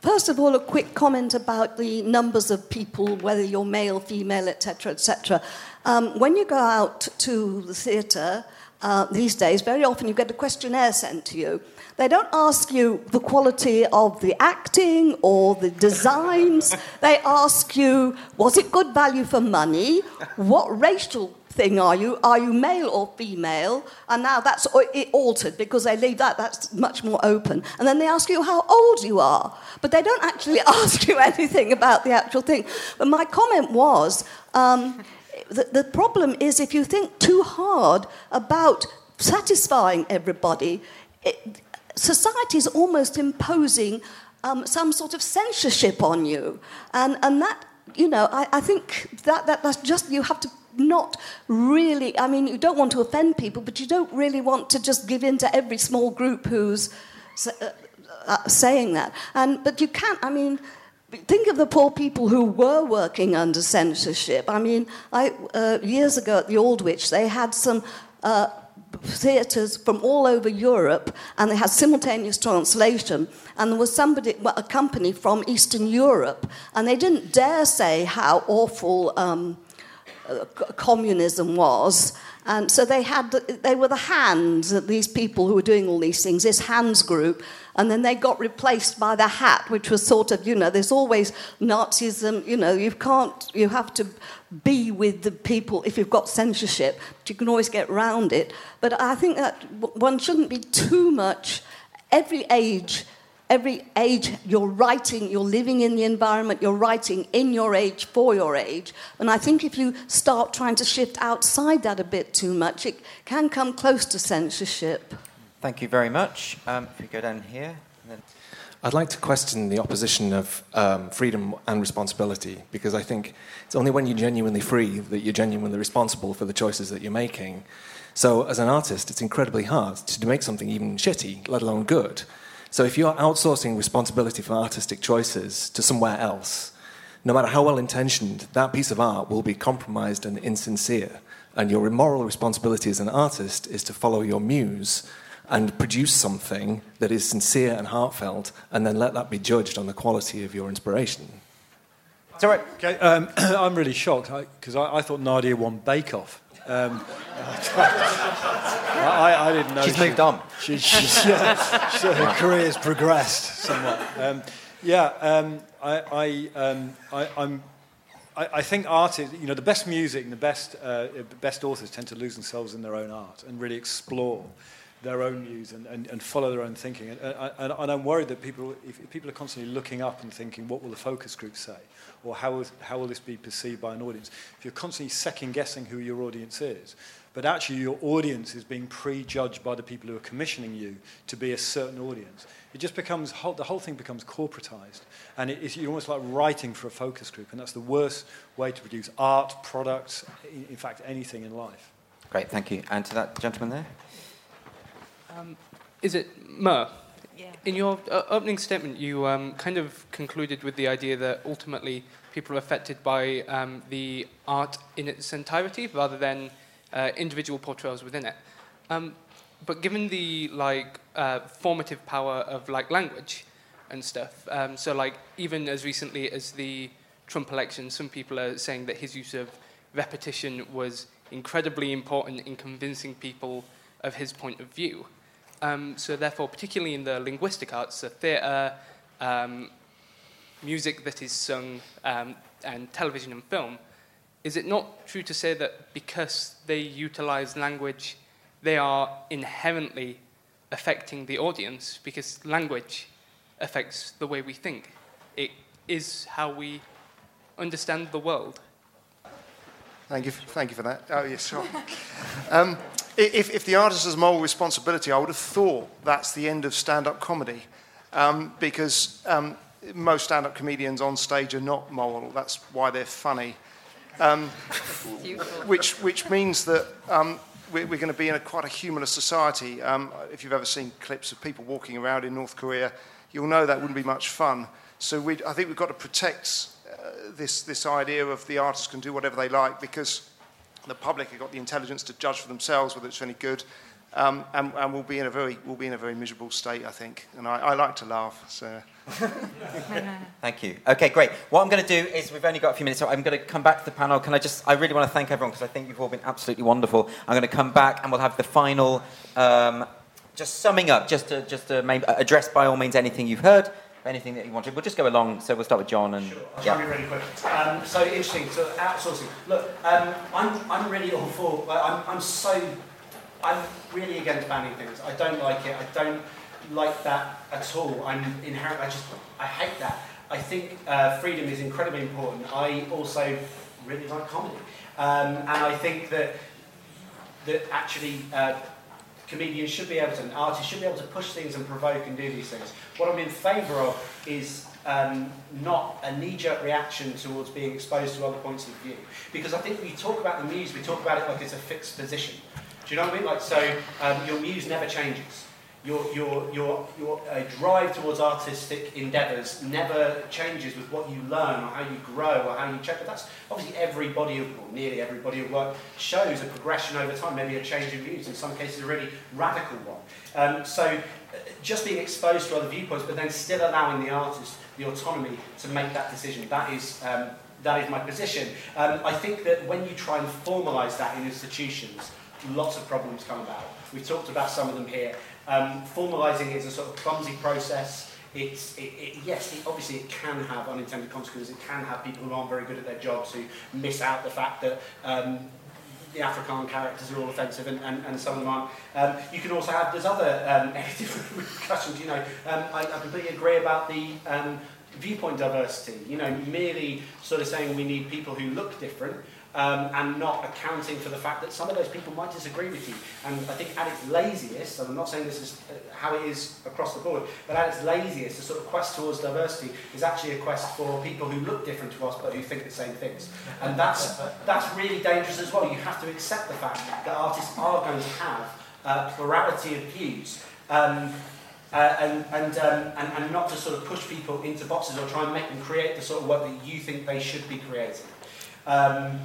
First of all, a quick comment about the numbers of people, whether you're male, female, etc., etc. Um, when you go out to the theatre uh, these days, very often you get a questionnaire sent to you. They don't ask you the quality of the acting or the designs. they ask you, was it good value for money? What racial thing are you? Are you male or female? And now that's it altered because they leave that, that's much more open. And then they ask you how old you are, but they don't actually ask you anything about the actual thing. But my comment was um, the, the problem is if you think too hard about satisfying everybody, it, society is almost imposing um, some sort of censorship on you. And, and that, you know, I, I think that, that that's just, you have to not really, I mean, you don't want to offend people, but you don't really want to just give in to every small group who's uh, uh, saying that. And, but you can't, I mean, think of the poor people who were working under censorship. I mean, I, uh, years ago at the Aldwych, they had some. Uh, theatres from all over Europe, and they had simultaneous translation. And there was somebody, a company from Eastern Europe, and they didn't dare say how awful um, Uh, communism was. And so they had, they were the hands, these people who were doing all these things, this hands group, and then they got replaced by the hat, which was sort of, you know, there's always Nazism, you know, you can't, you have to be with the people if you've got censorship, but you can always get around it. But I think that one shouldn't be too much, every age every age you're writing, you're living in the environment, you're writing in your age for your age. And I think if you start trying to shift outside that a bit too much, it can come close to censorship. Thank you very much. Um, if we go down here, I'd like to question the opposition of um, freedom and responsibility because I think it's only when you're genuinely free that you're genuinely responsible for the choices that you're making. So, as an artist, it's incredibly hard to make something even shitty, let alone good. So, if you're outsourcing responsibility for artistic choices to somewhere else, no matter how well intentioned, that piece of art will be compromised and insincere. And your moral responsibility as an artist is to follow your muse and produce something that is sincere and heartfelt, and then let that be judged on the quality of your inspiration. It's all right. Okay, um, I'm really shocked because I, I, thought Nadia won Bake Off. Um, I, I, didn't know. She's she, moved on. She, she's, yeah, her career's progressed somewhat. Um, yeah, um, I, am um, I, think art is, you know, the best music and the best, uh, best authors tend to lose themselves in their own art and really explore their own views and, and, and follow their own thinking. And, and, and I'm worried that people, if people are constantly looking up and thinking, what will the focus group say? Or how will, how will this be perceived by an audience? If you're constantly second guessing who your audience is, but actually your audience is being prejudged by the people who are commissioning you to be a certain audience, it just becomes, the whole thing becomes corporatized. And it, it's, you're almost like writing for a focus group. And that's the worst way to produce art, products, in fact, anything in life. Great, thank you. And to that gentleman there? Um, is it Mer? Yeah. In your uh, opening statement, you um, kind of concluded with the idea that ultimately people are affected by um, the art in its entirety rather than uh, individual portrayals within it. Um, but given the like uh, formative power of like language and stuff, um, so like even as recently as the Trump election, some people are saying that his use of repetition was incredibly important in convincing people of his point of view. Um, so therefore, particularly in the linguistic arts, so theatre, um, music that is sung, um, and television and film, is it not true to say that because they utilize language, they are inherently affecting the audience? Because language affects the way we think. It is how we understand the world. Thank you, thank you for that. Oh, yes, sure. if, if the artist has moral responsibility, I would have thought that's the end of stand up comedy um, because um, most stand up comedians on stage are not moral. That's why they're funny. Um, which, which means that um, we're, we're going to be in a quite a humorless society. Um, if you've ever seen clips of people walking around in North Korea, you'll know that wouldn't be much fun. So I think we've got to protect uh, this, this idea of the artists can do whatever they like because the public have got the intelligence to judge for themselves whether it's any good. Um, and, and we'll be in a very we'll be in a very miserable state, I think. And I, I like to laugh. So. Thank you. Okay, great. What I'm going to do is we've only got a few minutes, so I'm going to come back to the panel. Can I just? I really want to thank everyone because I think you've all been absolutely wonderful. I'm going to come back and we'll have the final, um, just summing up, just to just to address by all means anything you've heard anything that you wanted. We'll just go along. So we'll start with Jon and. Sure. I'll try yeah. be really quick. Um, so interesting. So outsourcing. Look, um, I'm, I'm really all for. I'm, I'm so. I'm really against banning things. I don't like it. I don't like that at all. I'm inherent. I just. I hate that. I think uh, freedom is incredibly important. I also really like comedy, um, and I think that that actually. Uh, comedians should be able to, and artists should be able to push things and provoke and do these things. What I'm in favour of is um, not a knee-jerk reaction towards being exposed to other points of view. Because I think we talk about the muse, we talk about it like it's a fixed position. Do you know what I mean? Like, so um, your muse never changes your, your, your, your uh, drive towards artistic endeavours never changes with what you learn or how you grow or how you check. But that's obviously every body of, nearly every body of work shows a progression over time, maybe a change in views, in some cases a really radical one. Um, so uh, just being exposed to other viewpoints, but then still allowing the artist the autonomy to make that decision, that is, um, that is my position. Um, I think that when you try and formalise that in institutions, lots of problems come about. We've talked about some of them here. Um, formalising is a sort of clumsy process. It's, it, it, yes, it, obviously it can have unintended consequences. It can have people who aren't very good at their jobs who miss out the fact that um, the Afrikaans characters are all offensive and, and, and some of them aren't. Um, you can also have, there's other um, negative repercussions, you know. Um, I, I completely agree about the um, viewpoint diversity. You know, merely sort of saying we need people who look different um, and not accounting for the fact that some of those people might disagree with you. And I think at its laziest, and I'm not saying this is uh, how it is across the board, but at its laziest, the sort of quest towards diversity is actually a quest for people who look different to us but who think the same things. And that's, that's really dangerous as well. You have to accept the fact that artists are going to have uh, plurality of views. Um, uh, and, and, um, and, and not to sort of push people into boxes or try and make them create the sort of work that you think they should be creating. Um,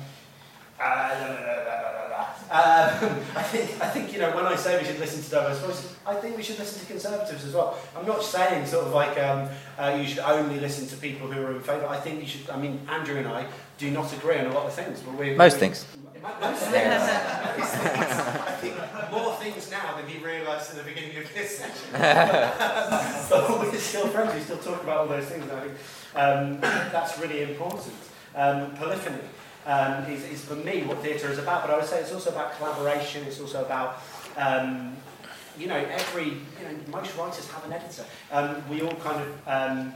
um, I think I think you know when I say we should listen to diverse voices, I think we should listen to conservatives as well. I'm not saying sort of like um, uh, you should only listen to people who are in favour. I think you should. I mean, Andrew and I do not agree on a lot of things, but we Most we, things. Most things. Most things. I think more things now than he realised at the beginning of this session. but we're still friends. We still talk about all those things. And I think um, that's really important. Um, polyphony um, is, is for me what theatre is about. But I would say it's also about collaboration. It's also about um, you know every you know most writers have an editor. Um, we all kind of um,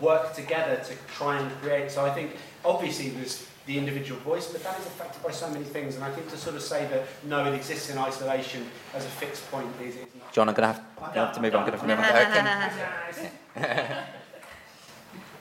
work together to try and create. So I think obviously there's the individual voice, but that is affected by so many things. And I think to sort of say that no, it exists in isolation as a fixed point is. is not. Jon, I'm going to have, gonna have to move on. I'm going to move on. Okay.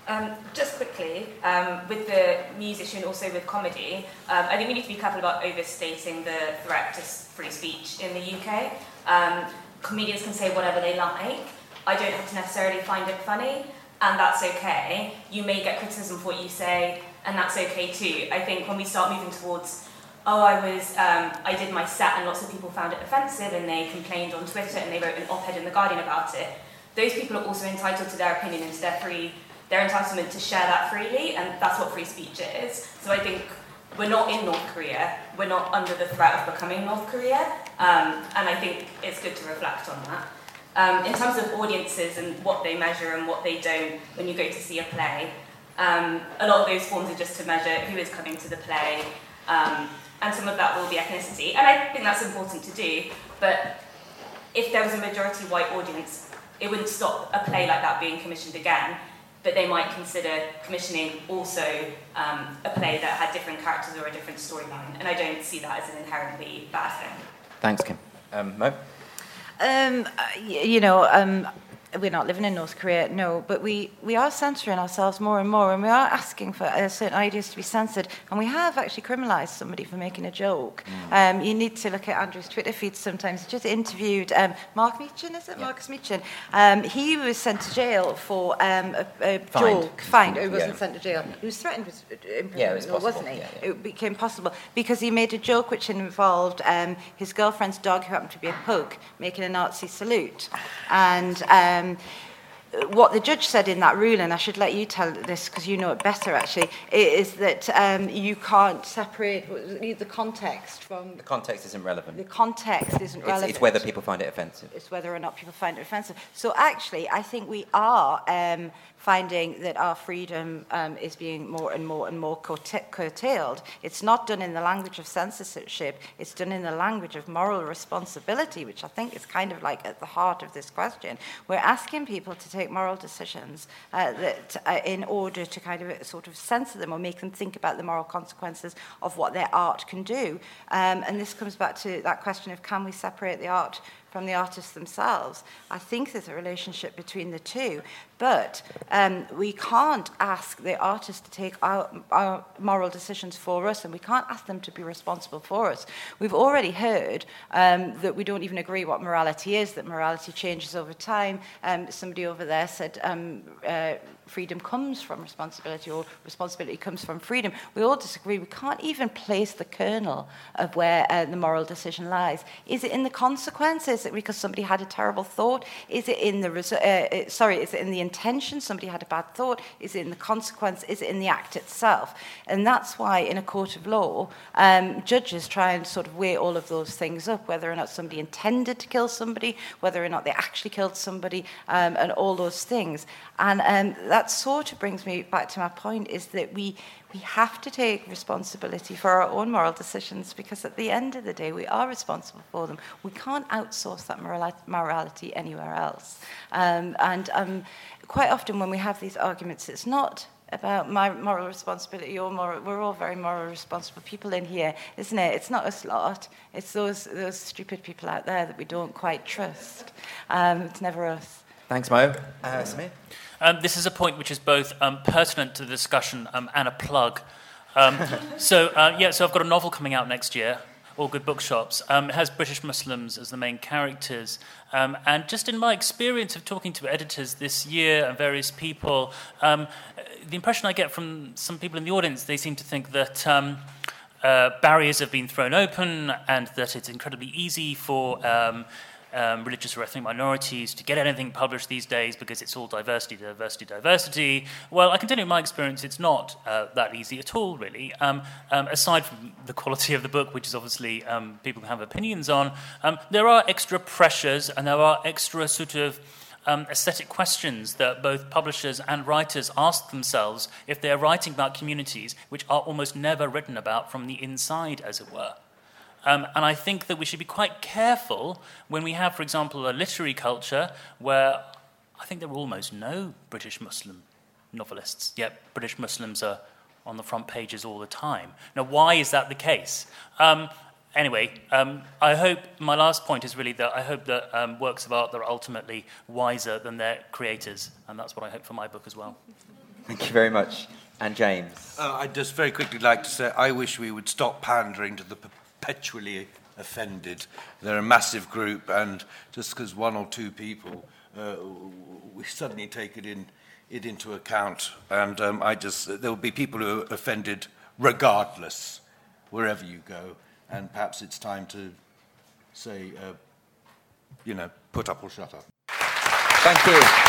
Um, just quickly, um, with the musician, also with comedy, um, I think we need to be careful about overstating the threat to free speech in the UK. Um, comedians can say whatever they like. I don't have to necessarily find it funny, and that's okay. You may get criticism for what you say, and that's okay too. I think when we start moving towards, oh, I was, um, I did my set, and lots of people found it offensive, and they complained on Twitter, and they wrote an op-ed in the Guardian about it. Those people are also entitled to their opinion and to their free their entitlement to share that freely, and that's what free speech is. So I think we're not in North Korea, we're not under the threat of becoming North Korea, um, and I think it's good to reflect on that. Um, in terms of audiences and what they measure and what they don't when you go to see a play, um, a lot of those forms are just to measure who is coming to the play, um, and some of that will be ethnicity, and I think that's important to do, but if there was a majority white audience, it wouldn't stop a play like that being commissioned again but they might consider commissioning also um, a play that had different characters or a different storyline. And I don't see that as an inherently bad thing. Thanks, Kim. Um, Mo? Um, you know, um, we're not living in North Korea, no, but we, we are censoring ourselves more and more, and we are asking for uh, certain ideas to be censored, and we have actually criminalised somebody for making a joke. Mm. Um, you need to look at Andrew's Twitter feed sometimes. He just interviewed um, Mark Meechan, is it? Yeah. Markus Meechan. Um, he was sent to jail for um, a, a joke. Fine, he wasn't yeah. sent to jail. He was threatened with imprisonment, yeah, it was wasn't he? It became possible because he made a joke which involved um, his girlfriend's dog, who happened to be a pug, making a Nazi salute. And... Um, what the judge said in that ruling, I should let you tell this because you know it better actually, is that um, you can't separate the context from... The context isn't relevant. The context isn't it's, relevant. It's whether people find it offensive. It's whether or not people find it offensive. So actually, I think we are um, finding that our freedom um, is being more and more and more curtailed. It's not done in the language of censorship, it's done in the language of moral responsibility, which I think is kind of like at the heart of this question. We're asking people to take moral decisions uh, that, uh, in order to kind of sort of censor them or make them think about the moral consequences of what their art can do. Um, and this comes back to that question of can we separate the art from the artists themselves. I think there's a relationship between the two, but um, we can't ask the artists to take our, our moral decisions for us, and we can't ask them to be responsible for us. We've already heard um, that we don't even agree what morality is, that morality changes over time. Um, somebody over there said um, uh, freedom comes from responsibility or responsibility comes from freedom. We all disagree. We can't even place the kernel of where uh, the moral decision lies. Is it in the consequences? Is it because somebody had a terrible thought? Is it in the uh, uh, sorry? Is it in the intention? Somebody had a bad thought. Is it in the consequence? Is it in the act itself? And that's why in a court of law, um, judges try and sort of weigh all of those things up, whether or not somebody intended to kill somebody, whether or not they actually killed somebody, um, and all those things. And um, that sort of brings me back to my point is that we, we have to take responsibility for our own moral decisions because at the end of the day, we are responsible for them. We can't outsource that morality anywhere else. Um, and um, quite often when we have these arguments, it's not about my moral responsibility. Your moral, we're all very moral responsible people in here, isn't it? It's not us lot. It's those those stupid people out there that we don't quite trust. Um, it's never us. Thanks, Mo. Uh, Sameer? Um, this is a point which is both um, pertinent to the discussion um, and a plug. Um, so, uh, yeah, so I've got a novel coming out next year, All Good Bookshops. Um, it has British Muslims as the main characters. Um, and just in my experience of talking to editors this year and various people, the impression I get from some people in the audience, they seem to think that. Uh, barriers have been thrown open, and that it's incredibly easy for um, religious or ethnic minorities to get anything published these days because it's all diversity, diversity, diversity. Well, I can tell you in my experience, it's not uh, that easy at all, really. Um, um, aside from the quality of the book, which is obviously um, people have opinions on, um, there are extra pressures and there are extra sort of um, aesthetic questions that both publishers and writers ask themselves if they're writing about communities which are almost never written about from the inside, as it were. Um, and I think that we should be quite careful when we have, for example, a literary culture where I think there are almost no British Muslim novelists, yet British Muslims are on the front pages all the time. Now, why is that the case? Um, anyway, um, I hope my last point is really that I hope that um, works of art that are ultimately wiser than their creators, and that's what I hope for my book as well. Thank you very much. And James? Uh, I'd just very quickly like to say I wish we would stop pandering to the perpetually offended. They're a massive group, and just because one or two people, uh, we suddenly take it in it into account. And um, I just there will be people who are offended regardless, wherever you go. And perhaps it's time to say, uh, you know, put up or shut up. Thank you.